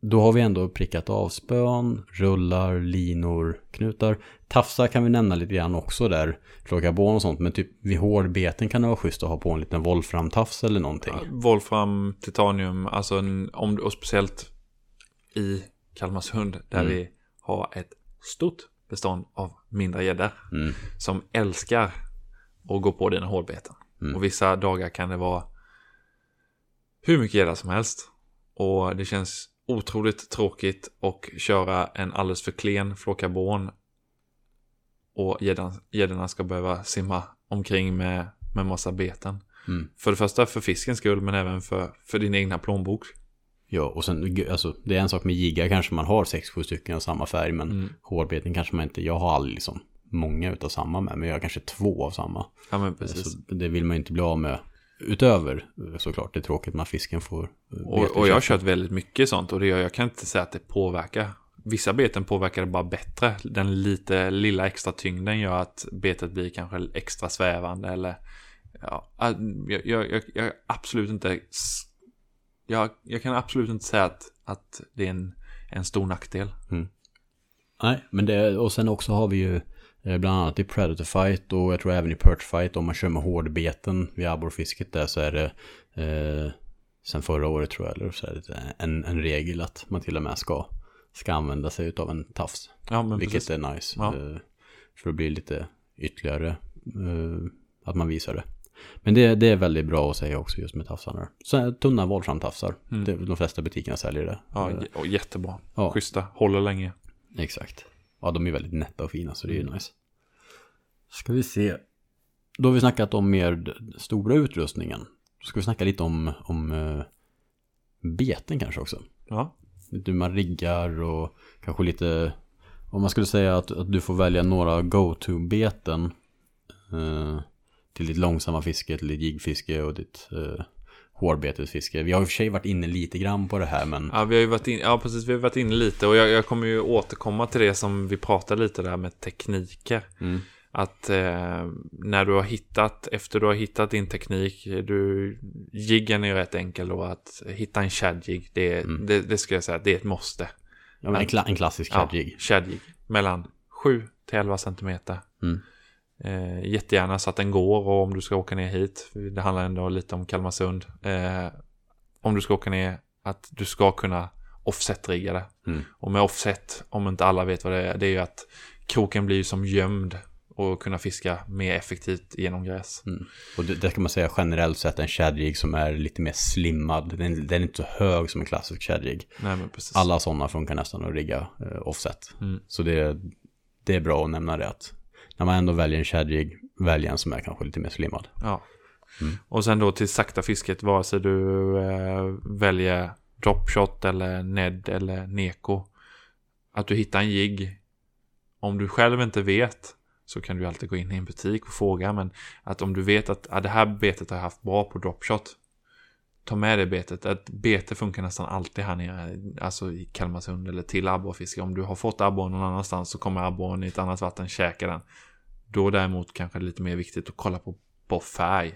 Då har vi ändå prickat av spön, rullar, linor, knutar. Tafsar kan vi nämna lite grann också där. Flocarbon och sånt. Men typ vid hårdbeten kan det vara schysst att ha på en liten volframtafs eller någonting. Wolfram, titanium, alltså en, om, och speciellt i Kalmarsund där Mm. vi har ett stort bestånd av mindre gäddor Mm. som älskar att gå på dina hårdbeten. Mm. Och vissa dagar kan det vara hur mycket gädda som helst. Och det känns otroligt tråkigt att köra en alldeles för klen flocarbon och gäddorna ska behöva simma omkring med, med massa beten. Mm. För det första för fiskens skull men även för, för din egna plånbok. Ja, och sen alltså, det är en sak med jiggar kanske man har sex, sju stycken av samma färg. Men Mm. hårdbeten kanske man inte, jag har aldrig liksom många utav samma med. Men jag har kanske två av samma. Ja men precis. Så det vill man inte bli av med. Utöver såklart, det är tråkigt när fisken får eh, Och, och jag har kört väldigt mycket sånt och det gör, jag kan inte säga att det påverkar. Vissa beten påverkar det bara bättre. Den lite lilla extra tyngden gör att betet blir kanske extra svävande eller ja, äh, jag, jag, jag, absolut inte jag, jag kan absolut inte säga att, att det är en, en stor nackdel. Nej, men det, och sen också har vi ju eh, bland annat i Predator Fight och jag tror även i Perch Fight om man kör med hårdbeten vid abborrfisket där så är det eh, sen förra året tror jag eller så är det en, en regel att man till och med ska, ska använda sig av en tafs. Ja vilket precis. är nice. Ja. Eh, för att bli lite ytterligare eh, att man visar det. Men det, det är väldigt bra att säga också just med tafsarna. Så här, tunna Wolfram-tafsar. Mm. De flesta butikerna säljer det. Ja, Eh, och jättebra. ja. Schyssta, håller länge. Exakt. Ja, de är väldigt nätta och fina så det är Mm. ju nice. Ska vi se. Då har vi snackat om mer stora utrustningen. Då ska vi snacka lite om, om eh, beten kanske också. Ja, Hur man riggar och kanske lite... Om man skulle säga att, att du får välja några go-to-beten eh, till ditt långsamma fiske, till ditt jigfiske och ditt eh, hårdbetesfiske. Vi har i och för sig varit inne lite grann på det här men... Ja, vi har ju varit in, ja precis, vi har varit inne lite och jag, jag kommer ju återkomma till det som vi pratade lite där med tekniker. Mm, Att eh, när du har hittat, efter du har hittat din teknik, du, jiggen är ju rätt enkel då att hitta en shadjig, det, Mm. det, det ska jag säga, det är ett måste. ja, men en, kla- en klassisk Ja, jig. shadjig, mellan 7 till 11 centimeter. Mm. Eh, jättegärna så att den går och om du ska åka ner hit, det handlar ändå lite om Kalmarsund. Eh, om du ska åka ner, att du ska kunna offset-rigga det. Mm. Och med offset, om inte alla vet vad det är, det är ju att kroken blir som gömd och kunna fiska mer effektivt genom gräs. Mm. Och det, det kan man säga generellt sett en shadjig som är lite mer slimmad. Den, den är inte så hög som en klassisk precis. Alla sådana funkar nästan att rigga eh, offset. Mm. Så det, det är bra att nämna det att när man ändå väljer en shadjig, välj en som är kanske lite mer slimmad. Ja. Mm. Och sen då till sakta fisket, vare sig du eh, väljer dropshot eller ned eller neko. Att du hittar en jigg. Om du själv inte vet så kan du alltid gå in i en butik och fråga. Men att om du vet att ah, det här betet har jag haft bra på dropshot. Ta med det betet. Ett bete funkar nästan alltid här nere. Alltså i Kalmarsund eller till abborrfiske. Om du har fått abborren någon annanstans så kommer abborren i ett annat vatten käka den. Då däremot kanske det är lite mer viktigt att kolla på, på färg.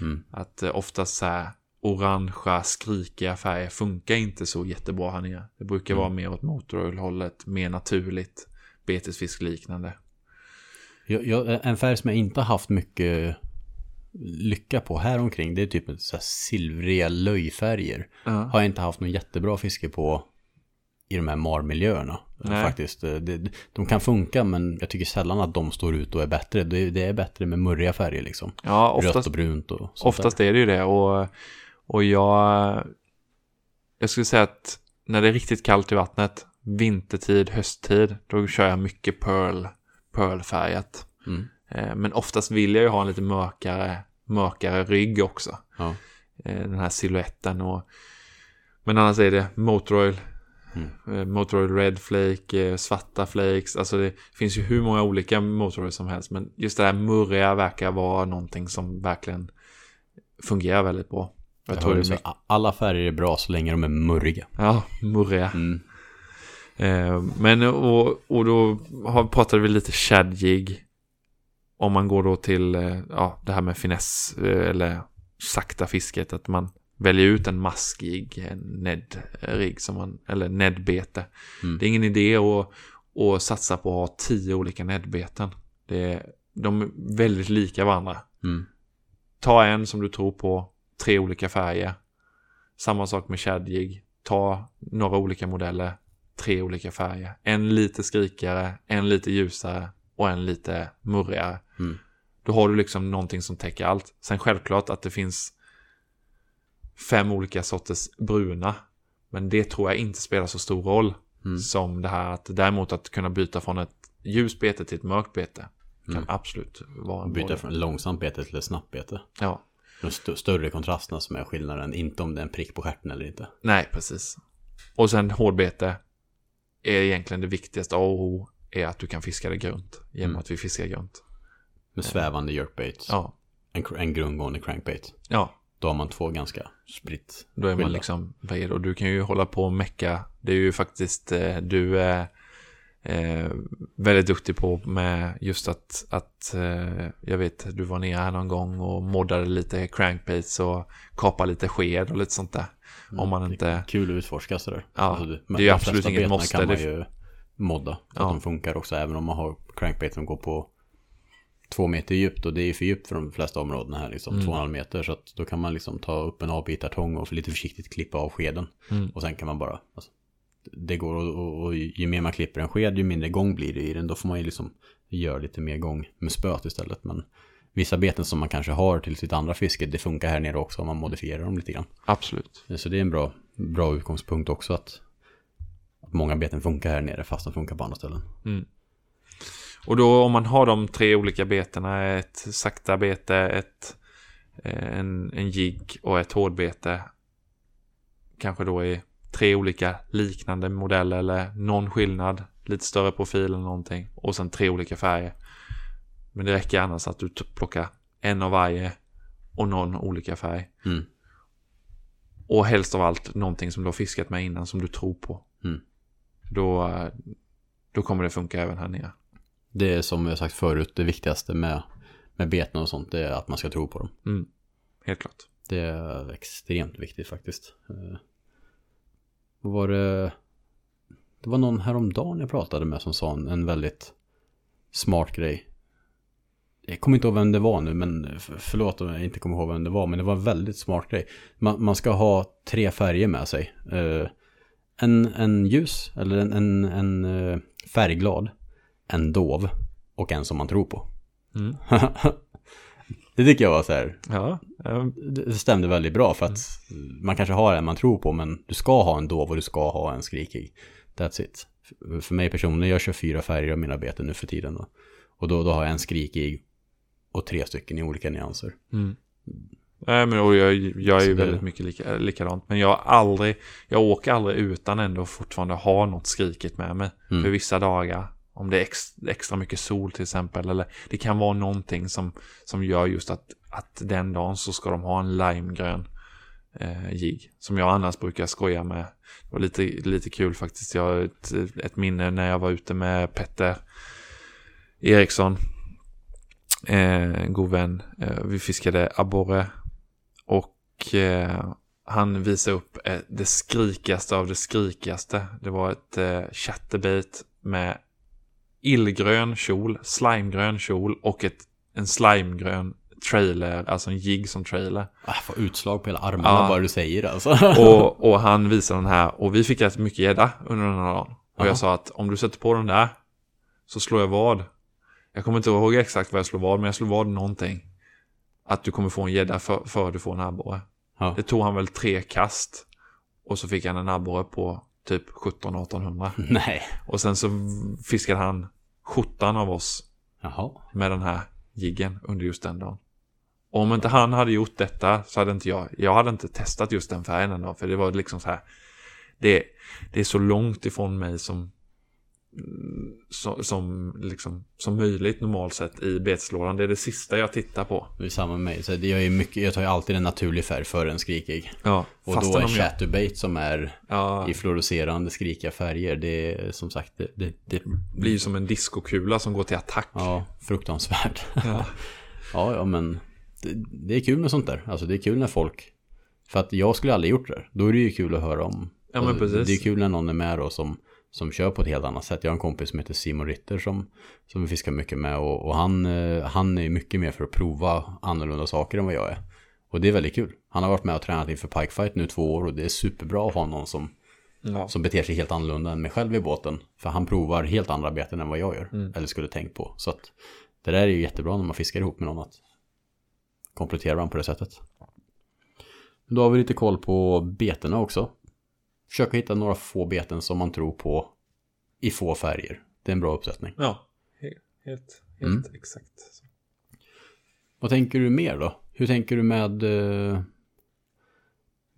Mm. Att eh, oftast så här orangea, skrikiga färger funkar inte så jättebra här nere. Det brukar Mm. vara mer åt motoröl-hållet, mer naturligt, betesfiskliknande. Jag, jag, en färg som jag inte har haft mycket lycka på här omkring det är typ så silvriga löjfärger. Ja. Har jag inte haft någon jättebra fiske på i de här marmiljöerna. Nej. Faktiskt. Eh, Det, de kan funka men jag tycker sällan att de står ut och är bättre. Det, det är bättre med murriga färger liksom. Ja, Rött oftast, och brunt och sånt oftast är det ju det. Och, och jag, jag skulle säga att när det är riktigt kallt i vattnet, vintertid, hösttid, då kör jag mycket pearl, pearlfärgat. Mm. Eh, men oftast vill jag ju ha en lite mörkare, mörkare rygg också. Ja. Eh, den här siluetten och men annars är det Motoroil Mm. eh, Motoroil Red Flake, eh, svarta flakes, alltså det finns ju hur många olika Motoroil som helst men just det här murriga verkar vara någonting som verkligen fungerar väldigt bra. Jag, Jag tror det mycket, alla färger är bra så länge de är murriga. ja, murriga. Mm. Eh, men och, och då har, pratade vi lite shadjig. Om man går då till ja, det här med finess eller sakta fisket. Att man väljer ut en maskig Ned-rigg som man, eller Ned-bete. Mm. Det är ingen idé att, att satsa på att ha tio olika Ned-beten. Det är, de är väldigt lika varandra. Mm. Ta en som du tror på, tre olika färger. Samma sak med shadjig. Ta några olika modeller, tre olika färger. En lite skrikigare, en lite ljusare och en lite murrigare. Mm. Då har du liksom någonting som täcker allt. Sen självklart att det finns fem olika sorters bruna. Men det tror jag inte spelar så stor roll. Mm. Som det här att däremot att kunna byta från ett ljust bete till ett mörkt bete. Kan Mm. absolut vara en Byta från långsamt bete till ett snabbt bete. Ja, De st- större kontrasterna som är skillnaden, inte om det är en prick på stjärten eller inte. nej precis. Och sen hårdbete är egentligen det viktigaste. A och O är att du kan fiska det grunt. Genom Mm. att vi fiskar grunt. Med svävande jerkbait. Ja, En, en grundgående crankbait. ja. Då har man två ganska spritt Då är man liksom bred och du kan ju hålla på och mecka. Det är ju faktiskt eh, du är eh, väldigt duktig på med just att, att eh, jag vet du var nere här någon gång och moddade lite crankbaits och kapade lite sked och lite sånt där. Om man Mm, inte... Kul att utforska sådär. Alltså, Ja, det, det är ju absolut inget måste, kan man ju modda. Så Ja. att de funkar också även om man har crankbait som går på två meter djupt och det är för djupt för de flesta områdena här liksom, Mm. två och en halv meter så då kan man liksom ta upp en avbitartång och lite försiktigt klippa av skeden Mm. och sen kan man bara alltså, det går och, och, och ju mer man klipper en sked ju mindre gång blir det i den då får man ju liksom göra lite mer gång med spöet istället men vissa beten som man kanske har till sitt andra fiske det funkar här nere också om man modifierar dem lite grann Absolut. så det är en bra, bra utgångspunkt också att, att många beten funkar här nere fast de funkar på andra ställen. Och då om man har de tre olika betena, ett sakta bete, ett, eh, en, en jigg och ett hårdbete. Kanske då är tre olika liknande modeller eller någon skillnad, lite större profil eller någonting. Och sen tre olika färger. Men det räcker annars att du plockar en av varje och någon olika färg. Mm. Och helst av allt någonting som du har fiskat med innan som du tror på. Mm. Då, eh, då kommer det funka även här nere. Det är som jag sagt förut, det viktigaste med, med beten och sånt, det är att man ska tro på dem. Mm. Helt klart. Det är extremt viktigt faktiskt. Eh, var det? Det var någon häromdagen jag pratade med som sa en, en väldigt smart grej. Jag kommer inte ihåg vem det var nu, men förlåt om jag inte kommer ihåg vem det var, men det var en väldigt smart grej. Man, man ska ha tre färger med sig. Eh, en, en ljus, eller en, en, en eh, färgglad, en dov och en som man tror på. Mm. det tycker jag var så här, Ja, eh, det stämde väldigt bra för att man kanske har en man tror på men du ska ha en dov och du ska ha en skrikig. That's it. För mig personligen, jag kör fyra färger av mina beten nu för tiden då. Och då, då har jag en skrikig och tre stycken i olika nyanser. Mm. Nej, men och jag, jag är ju väldigt mycket lika, likadant. Men jag aldrig, jag åker aldrig utan ändå fortfarande ha något skrikigt med mig. Mm. För vissa dagar, om det är extra mycket sol till exempel. Eller det kan vara någonting som, som gör just att, att den dagen så ska de ha en limegrön eh, jigg. Som jag annars brukar skoja med. Det var lite, lite kul faktiskt. Jag har ett, ett minne när jag var ute med Petter Eriksson. Eh, en god vän. Eh, vi fiskade abborre. Och eh, han visade upp eh, det skrikigaste av det skrikigaste. Det var ett eh, chatterbait med illgrön kjol, slimegrön kjol och ett, en slimegrön trailer, alltså en jigg som trailer. Ah, får utslag på hela armarna Ja. bara du säger det alltså. Och, och han visade den här och vi fick rätt mycket gädda under den här dagen. Och Ja. jag sa att om du sätter på den där så slår jag vad. Jag kommer inte ihåg exakt vad jag slår vad, men jag slår vad någonting. Att du kommer få en gädda för, för du får en abborre. ja. Det tog han väl tre kast. Och så fick han en abborre på typ 17-1800. Nej. Och sen så fiskade han skjortan av oss Jaha. med den här jiggen under just den dagen. Och om inte han hade gjort detta så hade inte jag, jag hade inte testat just den färgen en dag. För det var liksom så här, det, det är så långt ifrån mig som, som, som, liksom, som möjligt normalt sett i betslådan. Det är det sista jag tittar på. Det är samma med mig. Så jag, är mycket, jag tar ju alltid en naturlig färg före en skrikig. Ja, Och då är om jag- chatterbait som är Ja, i fluorescerande skrikiga färger. Det är som sagt, det, det, det blir som en diskokula som går till attack. ja, fruktansvärt. Ja. Ja, ja men det, det är kul med sånt där. Alltså det är kul när folk... För att jag skulle aldrig gjort det. Då är det ju kul att höra om. Ja, men alltså, precis. Det är kul när någon är med då som, som kör på ett helt annat sätt. Jag har en kompis som heter Simon Ritter som, som vi fiskar mycket med. Och, och han, eh, han är mycket mer för att prova annorlunda saker än vad jag är. Och det är väldigt kul. Han har varit med och tränat inför Pikefight nu två år och det är superbra att ha någon som, Ja. som beter sig helt annorlunda än mig själv i båten. För han provar helt andra beten än vad jag gör. Mm. Eller skulle tänkt på. Så att det där är ju jättebra när man fiskar ihop med någon att komplettera varandra på det sättet. Då har vi lite koll på betena också. Försöka hitta några få beten som man tror på i få färger. Det är en bra uppsättning. Ja, he- helt, helt Mm. exakt. så. Vad tänker du mer då? Hur tänker du med... Eh...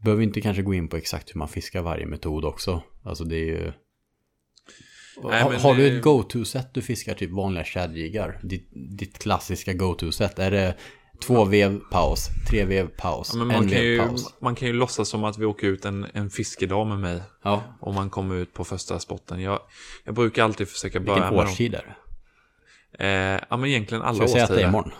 Behöver inte kanske gå in på exakt hur man fiskar varje metod också. Alltså det är ju... Nej, har, har du det- ett go-to-sätt du fiskar typ vanliga shadjiggar? Ditt, ditt klassiska go-to-sätt? Är det två vev paus, tre vev paus, Ja, en man, kan vev ju, paus? man kan ju låtsas som att vi åker ut en, en fiskedag med mig. Ja, Om man kommer ut på första spotten. Jag, jag brukar alltid försöka börja vilken med dem. årstid är det? Eh, ja men egentligen alla Ska jag säga att det är årstider. imorgon?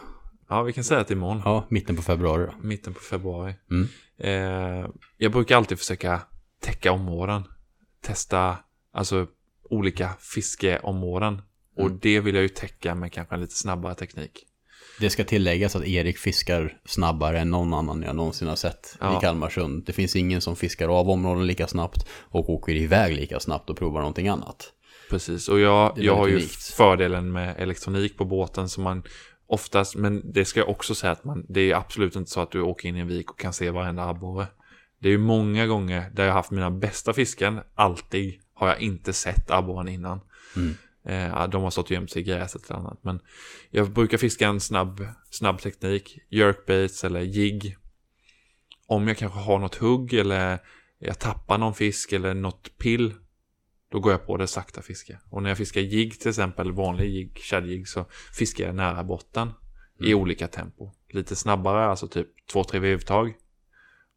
Ja vi kan säga att det är imorgon. Ja, mitten på februari då. Mitten på februari. Mm. Eh, jag brukar alltid försöka täcka områden. Testa alltså olika fiskeområden. Och Mm. det vill jag ju täcka med kanske en lite snabbare teknik. Det ska tilläggas att Erik fiskar snabbare än någon annan jag någonsin har sett Ja. i Kalmarsund. Det finns ingen som fiskar av områden lika snabbt och åker iväg lika snabbt och provar någonting annat. Precis, och jag, jag har ju unikt. fördelen med elektronik på båten som man oftast, men det ska jag också säga att man, det är absolut inte så att du åker in i en vik och kan se varenda abborre. Det är ju många gånger där jag haft mina bästa fisken, alltid har jag inte sett abborren innan. Mm. Eh, de har stått och gömt sig i gräset eller annat. Men jag brukar fiska en snabb, snabb teknik, jerkbaits eller jigg. Om jag kanske har något hugg eller jag tappar någon fisk eller något pill. Då går jag på det sakta fiske. Och när jag fiskar jigg till exempel, vanlig jigg, shadjigg, så fiskar jag nära botten. I olika tempo. Lite snabbare, alltså typ två, tre vevtag.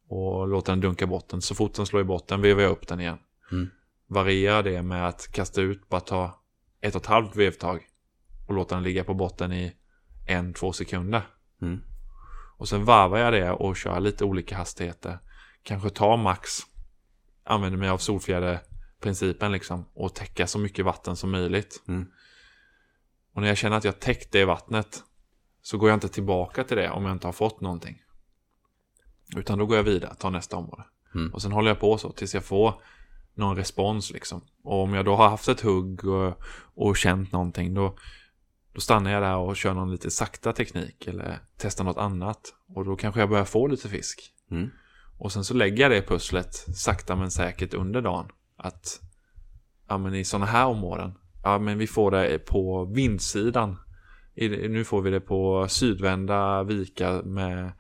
Och låter den dunka botten. Så fort den slår i botten vevar jag upp den igen. Mm. Varierar det med att kasta ut, bara ta ett och ett halvt vevtag. Och låta den ligga på botten i en, två sekunder. Mm. Och sen varvar jag det och kör lite olika hastigheter. Kanske ta max. Använder mig av solfjäderprincipen liksom. Och täcka så mycket vatten som möjligt. Mm. Och när jag känner att jag täckt det vattnet. Så går jag inte tillbaka till det om jag inte har fått någonting. Utan då går jag vidare, tar nästa område. Mm. Och sen håller jag på så tills jag får någon respons liksom. Och om jag då har haft ett hugg och, och känt någonting då, då stannar jag där och kör någon lite sakta teknik eller testar något annat. Och då kanske jag börjar få lite fisk. Mm. Och sen så lägger jag det pusslet sakta men säkert under dagen. Att ja, men i sådana här områden. Ja, men vi får det på vindsidan. I, nu får vi det på sydvända vikar med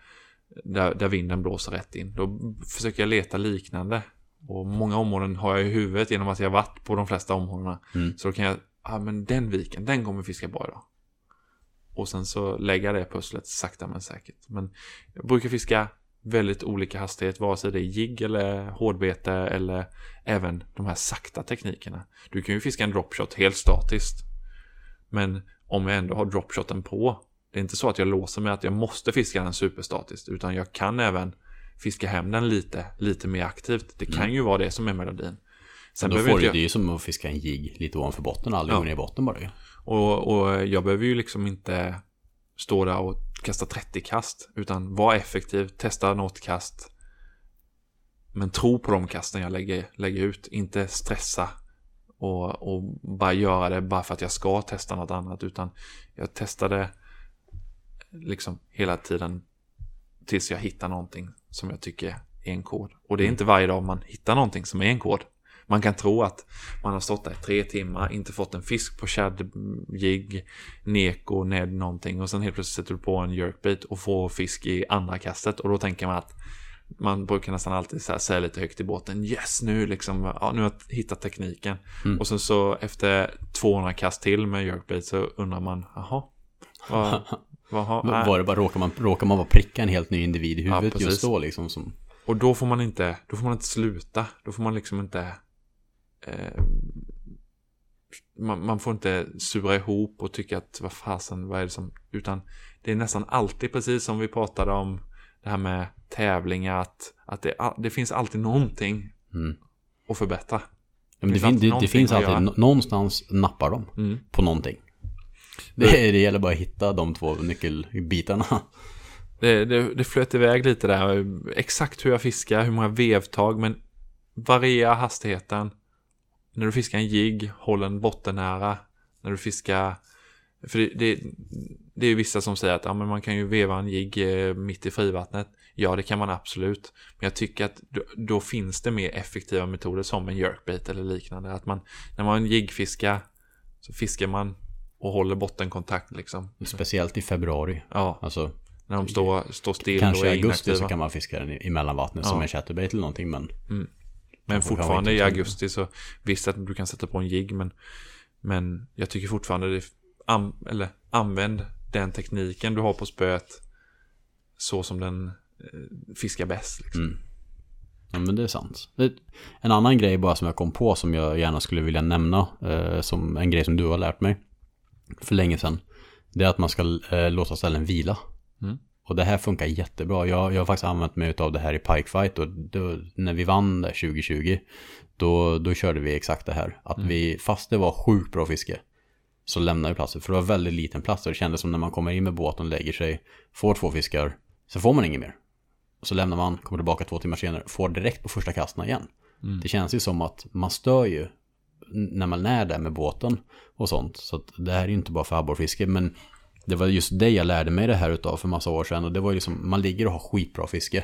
där, där vinden blåser rätt in. Då försöker jag leta liknande. Och många områden har jag i huvudet genom att jag varit på de flesta områdena. Mm. Så då kan jag, ja men den viken, den kommer fiska bra idag. Och sen så lägga det pusslet sakta men säkert. Men jag brukar fiska väldigt olika hastighet, vare sig det är jigg eller hårdbete eller även de här sakta teknikerna. Du kan ju fiska en dropshot helt statiskt. Men om jag ändå har dropshoten på, det är inte så att jag låser mig att jag måste fiska den superstatiskt, utan jag kan även fiska hem den lite, lite mer aktivt. Det kan ju vara det som är melodin. Sen Då får du, jag... det är ju som att fiska en jigg lite ovanför botten och aldrig Ja. gå ner i botten bara. Och, och jag behöver ju liksom inte stå där och kasta 30 kast. Utan vara effektiv, testa något kast. Men tro på de kasten jag lägger, lägger ut. Inte stressa och, och bara göra det bara för att jag ska testa något annat. Utan jag testade liksom hela tiden tills jag hittar någonting som jag tycker en kod. Och det är inte varje dag man hittar någonting som är en kod. Man kan tro att man har stått där i tre timmar, inte fått en fisk på shad, jigg, neko, ned någonting och sen helt plötsligt sätter du på en jerkbait och får fisk i andra kastet och då tänker man att man brukar nästan alltid så här säga lite högt i båten Yes nu liksom, ja, nu har jag hittat tekniken Mm. Och sen så efter 200 kast till med jerkbait så undrar man Jaha vad, nej. Var det bara, råkar, man, råkar man bara pricka en helt ny individ i Ja, huvudet precis. just då liksom som... Och då får man inte, då får man inte sluta. Då får man liksom inte... Eh, man, man får inte sura ihop och tycka att vad fasen, vad är det som... Utan det är nästan alltid precis som vi pratade om det här med tävlingar. Att, att det, det finns alltid någonting Mm. att förbättra. Ja, men det, finns fin, alltid det, det finns alltid, någonstans nappar de Mm. på någonting. Det, det gäller bara att hitta de två nyckelbitarna. Det, det, det flöt iväg lite där. Exakt hur jag fiskar, hur många vevtag, men variera hastigheten. När du fiskar en jigg, håll en bottennära. När du fiskar... För det, det, det är ju vissa som säger att ja, men man kan ju veva en jigg eh, mitt i frivattnet. Ja, det kan man absolut. Men jag tycker att då, då finns det mer effektiva metoder som en jerkbait eller liknande. Att man, när man jiggfiskar så fiskar man och håller bottenkontakt liksom. Speciellt i februari. Ja, Alltså, när de står, står still kanske i augusti inaktiva. så kan man fiska den i, mellanvattnet som Ja. en chatterbait eller någonting. Men Men Kanske fortfarande i augusti så visst att du kan sätta på en jigg men Men jag tycker fortfarande det an, eller använd den tekniken du har på spöet så som den eh, fiskar bäst. Liksom. Mm. Ja men det är sant. En annan grej bara som jag kom på som jag gärna skulle vilja nämna. Eh, som en grej som du har lärt mig. För länge sedan. Det är att man ska eh, låta ställen vila. Mm. Och det här funkar jättebra. Jag, jag har faktiskt använt mig av det här i Pikefight. Och då, när vi vann där 2020. Då, då körde vi exakt det här. Att vi, fast det var sjukt bra fiske. Så lämnade vi platsen. För det var väldigt liten plats. Och det kändes som när man kommer in med båten, lägger sig. Får två fiskar. Så får man inget mer. Och så lämnar man, kommer tillbaka två timmar senare, får direkt på första kasten igen. Mm. Det känns ju som att man stör ju när man är där med båten och sånt. Så det här är ju inte bara för abborrfiske, men det var just det jag lärde mig det här utav för massa år sedan. Och det var ju liksom, man ligger och har skitbra fiske.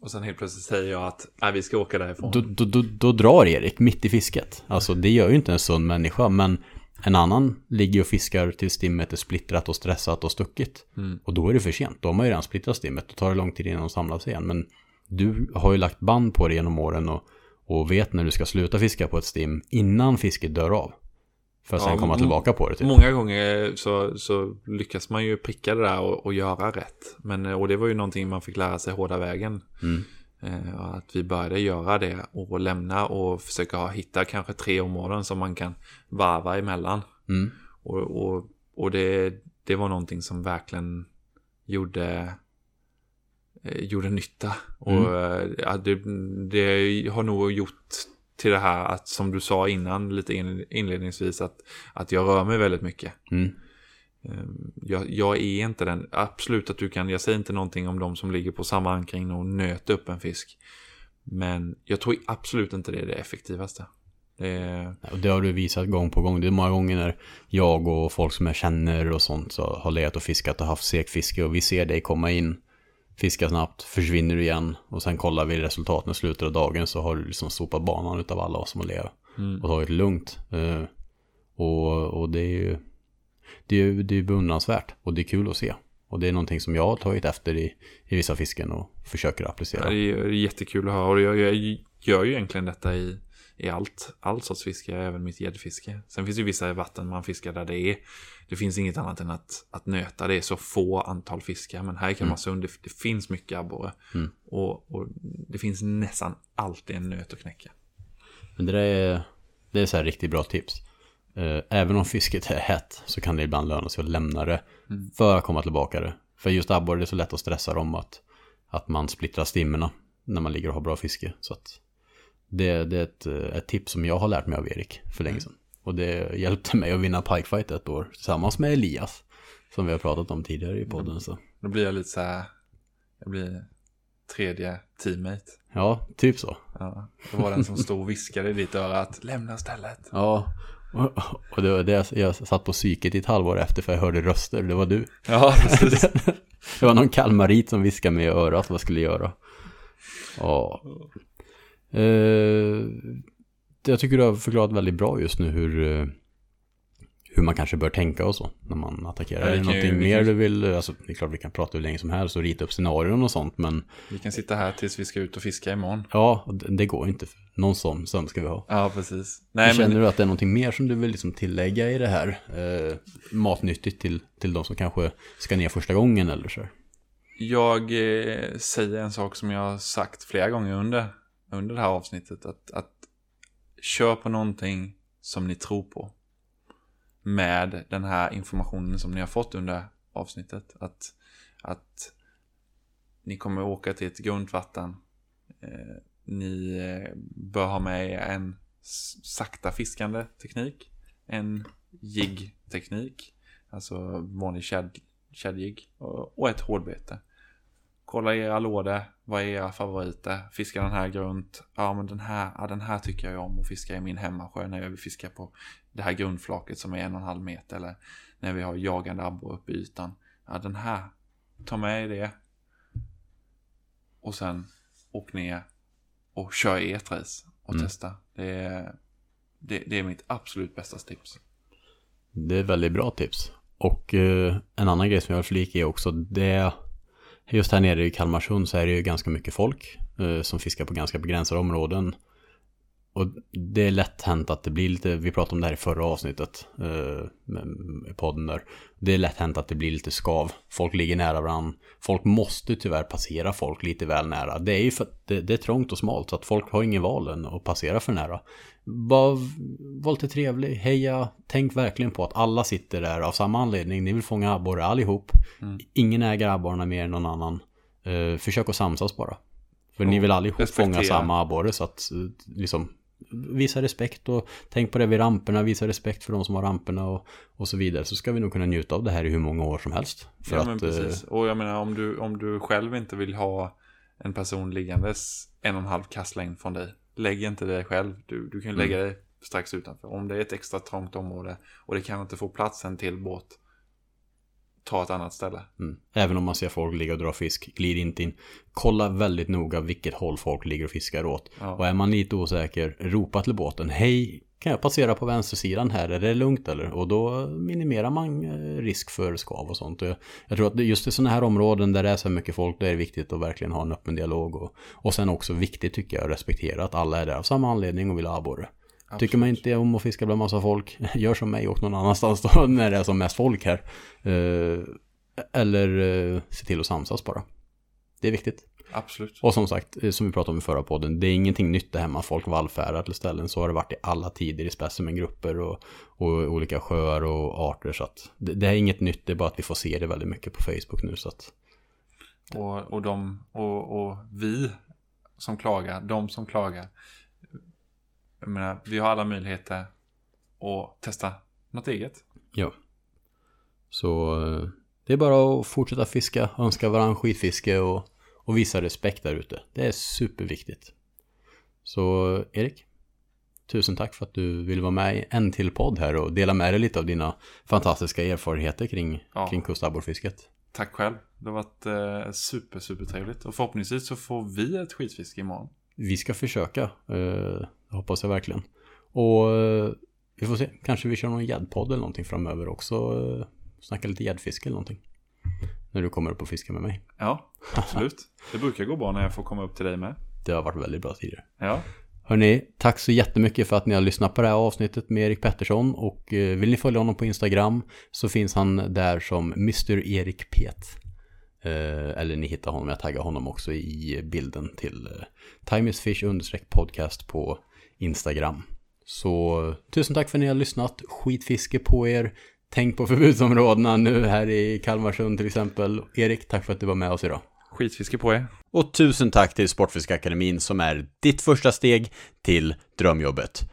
Och sen helt plötsligt säger jag att nej, vi ska åka därifrån. Då, då, då, då drar Erik mitt i fisket. Alltså det gör ju inte en sund människa, men en annan ligger och fiskar till stimmet är splittrat och stressat och stuckit. Mm. Och då är det för sent. Då har man ju redan splittrat stimmet. Då tar det lång tid innan de samlas igen. Men du har ju lagt band på det genom åren och, och vet när du ska sluta fiska på ett stim innan fisket dör av. För att Ja, sen komma tillbaka på det. Typ. Många gånger så, så lyckas man ju pricka det där och, och göra rätt. Men, eh, och det var ju någonting man fick lära sig hårda vägen. Mm. Eh, att vi började göra det och lämna och försöka hitta kanske tre områden som man kan varva emellan. Mm. Och, och, och det, det var någonting som verkligen gjorde, gjorde nytta. Och eh, ja, det, det har nog gjort till det här att som du sa innan lite in, inledningsvis att, att jag rör mig väldigt mycket. Mm. Eh, Jag, jag är inte den, absolut att du kan, jag säger inte någonting om de som ligger på samma ankring och nöter upp en fisk. Men jag tror absolut inte det är det effektivaste. Det det har du visat gång på gång. Det är många gånger när jag och folk som jag känner och sånt så har legat och fiskat och haft sekfiske och vi ser dig komma in, fiska snabbt, försvinner du igen och sen kollar vi resultaten i slutet av dagen så har du liksom sopat banan utav alla oss som har legat mm, och tagit det lugnt. Eh, och, och det är ju det är, ju- det är beundransvärt och det är kul att se. Och det är någonting som jag har tagit efter i, i vissa fisken och försöker applicera. Ja, det är, det är jättekul att höra och jag, jag gör ju egentligen detta i, i allt, all sorts fiske, även mitt gäddfiske. Sen finns det vissa vatten man fiskar där det är, det finns inget annat än att, att nöta, det är så få antal fiskar. Men här i Kalmarsund, det, det finns mycket abborre. Mm. Och, och det finns nästan alltid en nöt att knäcka. Men det där är, det är så här riktigt bra tips. Eh, Även om fisket är hett så kan det ibland löna sig att lämna det Mm. för att komma tillbaka det. För just abborre det är så lätt att stressa dem att, att man splittrar stimmerna när man ligger och har bra fiske. Så att det, det är ett, eh, ett tips som jag har lärt mig av Erik för länge sedan. Och det hjälpte mig att vinna Pikefight ett år tillsammans med Elias. Som vi har pratat om tidigare i podden. Så. Då blir jag lite så här, jag blir tredje teammate. Ja, typ så. Ja, det var den som stod och viskade i ditt öra att lämna stället. Ja, och, och det var det jag satt på psyket i ett halvår efter för jag hörde röster. Det var du. Ja, precis. Det var någon kalmarit som viskade mig i örat vad jag skulle göra. Ja. Eh, jag tycker du har förklarat väldigt bra just nu hur, eh, hur man kanske bör tänka och så när man attackerar. Ja, är det ju- någonting vi mer kan- du vill, alltså det är klart vi kan prata hur länge som helst och rita upp scenarion och sånt men Vi kan sitta här tills vi ska ut och fiska imorgon. ja, det, det går inte. Någon sån sömn ska vi ha. Ja, precis. Nej, Nej, Känner men du att det är någonting mer som du vill liksom tillägga i det här? Eh, matnyttigt till, till de som kanske ska ner första gången eller så? jag eh, säger en sak som jag har sagt flera gånger under, under det här avsnittet. Att, att kör på någonting som ni tror på. Med den här informationen som ni har fått under avsnittet. Att, att ni kommer åka till ett grundvatten. Eh, ni eh, bör ha med er en sakta fiskande teknik. En jigg-teknik. Alltså vanlig shad- shadjigg. Och, och ett hårdbete. Kolla era lådor. Vad är era favoriter? Fiska den här grunt. Ja men den här, ja, den här tycker jag om att fiska i min hemmasjö när jag vill fiska på det här grundflaket som är en och en halv meter. Eller när vi har jagande abborre uppe i ytan. Ja den här. Ta med er det. Och sen åk ner och kör ert race och Mm. testa. Det är, det, det är mitt absolut bästa tips. Det är väldigt bra tips. Och eh, en annan grej som jag vill flika i också, det just här nere i Kalmarsund så är det ju ganska mycket folk eh, som fiskar på ganska begränsade områden. Och det är lätt hänt att det blir lite, vi pratade om det här i förra avsnittet eh, podden där. Det är lätt hänt att det blir lite skav. Folk ligger nära varandra. Folk måste tyvärr passera folk lite väl nära. Det är ju för att det, det är trångt och smalt så att folk har ingen val än att passera för nära. Var, var lite trevlig, heja, tänk verkligen på att alla sitter där av samma anledning. Ni vill fånga abborre allihop. Mm. Ingen äger abborrarna mer än någon annan. Eh, försök att samsas bara. För ni vill allihop respektera. fånga samma abborre så att eh, liksom visa respekt och tänk på det vid ramperna, visa respekt för de som har ramperna och, och så vidare. Så ska vi nog kunna njuta av det här i hur många år som helst. För ja, att, men eh, precis. Och jag menar om du, om du själv inte vill ha en person liggandes en och en halv kastlängd från dig. Lägg inte det själv. Du, du kan lägga dig strax utanför. Om det är ett extra trångt område och det kan inte få plats en till båt. Ta ett annat ställe. Mm. Även om man ser folk ligga och dra fisk, glid inte in. Kolla väldigt noga vilket håll folk ligger och fiskar åt. Ja. Och är man lite osäker, ropa till båten. Hej, kan jag passera på vänstersidan här? Är det lugnt eller? Och då minimerar man eh, risk för skav och sånt. Och jag, jag tror att just i sådana här områden där det är så mycket folk, där är det viktigt att verkligen ha en öppen dialog. Och, och sen också viktigt tycker jag att respektera att alla är där av samma anledning och vill ha abborre. Tycker man inte om att fiska bland massa folk, gör som mig och någon annanstans då när det är som mest folk här. Eh, eller eh, se till att samsas bara. Det är viktigt. Absolut. Och som sagt, eh, som vi pratade om i förra podden, det är ingenting nytt det här med att folk vallfärdar till ställen. Så har det varit i alla tider i specimengrupper och, och olika sjöar och arter. Så att det, det är inget nytt, det är bara att vi får se det väldigt mycket på Facebook nu. Så att, Och, och, de, och, och vi som klagar, de som klagar. Jag menar, vi har alla möjligheter att testa något eget. ja. Så eh, det är bara att fortsätta fiska, önska varandra skitfiske och, och visa respekt där ute. Det är superviktigt. Så eh, Erik, tusen tack för att du vill vara med i en till podd här och dela med dig lite av dina fantastiska erfarenheter kring, Ja. kring kustabborrfisket. Tack själv. Det har varit eh, super, super trevligt. Och förhoppningsvis så får vi ett skitfiske imorgon. Vi ska försöka, eh, det hoppas jag verkligen. Och eh, vi får se, kanske vi kör någon gäddpodd eller någonting framöver också. Eh, snacka lite gäddfiske eller någonting. När du kommer upp och fiskar med mig. Ja, absolut. Det brukar gå bra när jag får komma upp till dig med. Det har varit väldigt bra tidigare. Ja, Hörni, tack så jättemycket för att ni har lyssnat på det här avsnittet med Erik Pettersson. Och eh, vill ni följa honom på Instagram så finns han där som Mr. Erik Pet. Eller ni hittar honom, jag taggar honom också i bilden till Time is Fish understreck podcast på Instagram. Så tusen tack för att ni har lyssnat. Skitfiske på er. Tänk på förbudsområdena nu här i Kalmarsund till exempel. Erik, tack för att du var med oss idag. skitfiske på er. Och tusen tack till Sportfiskakademin som är ditt första steg till drömjobbet.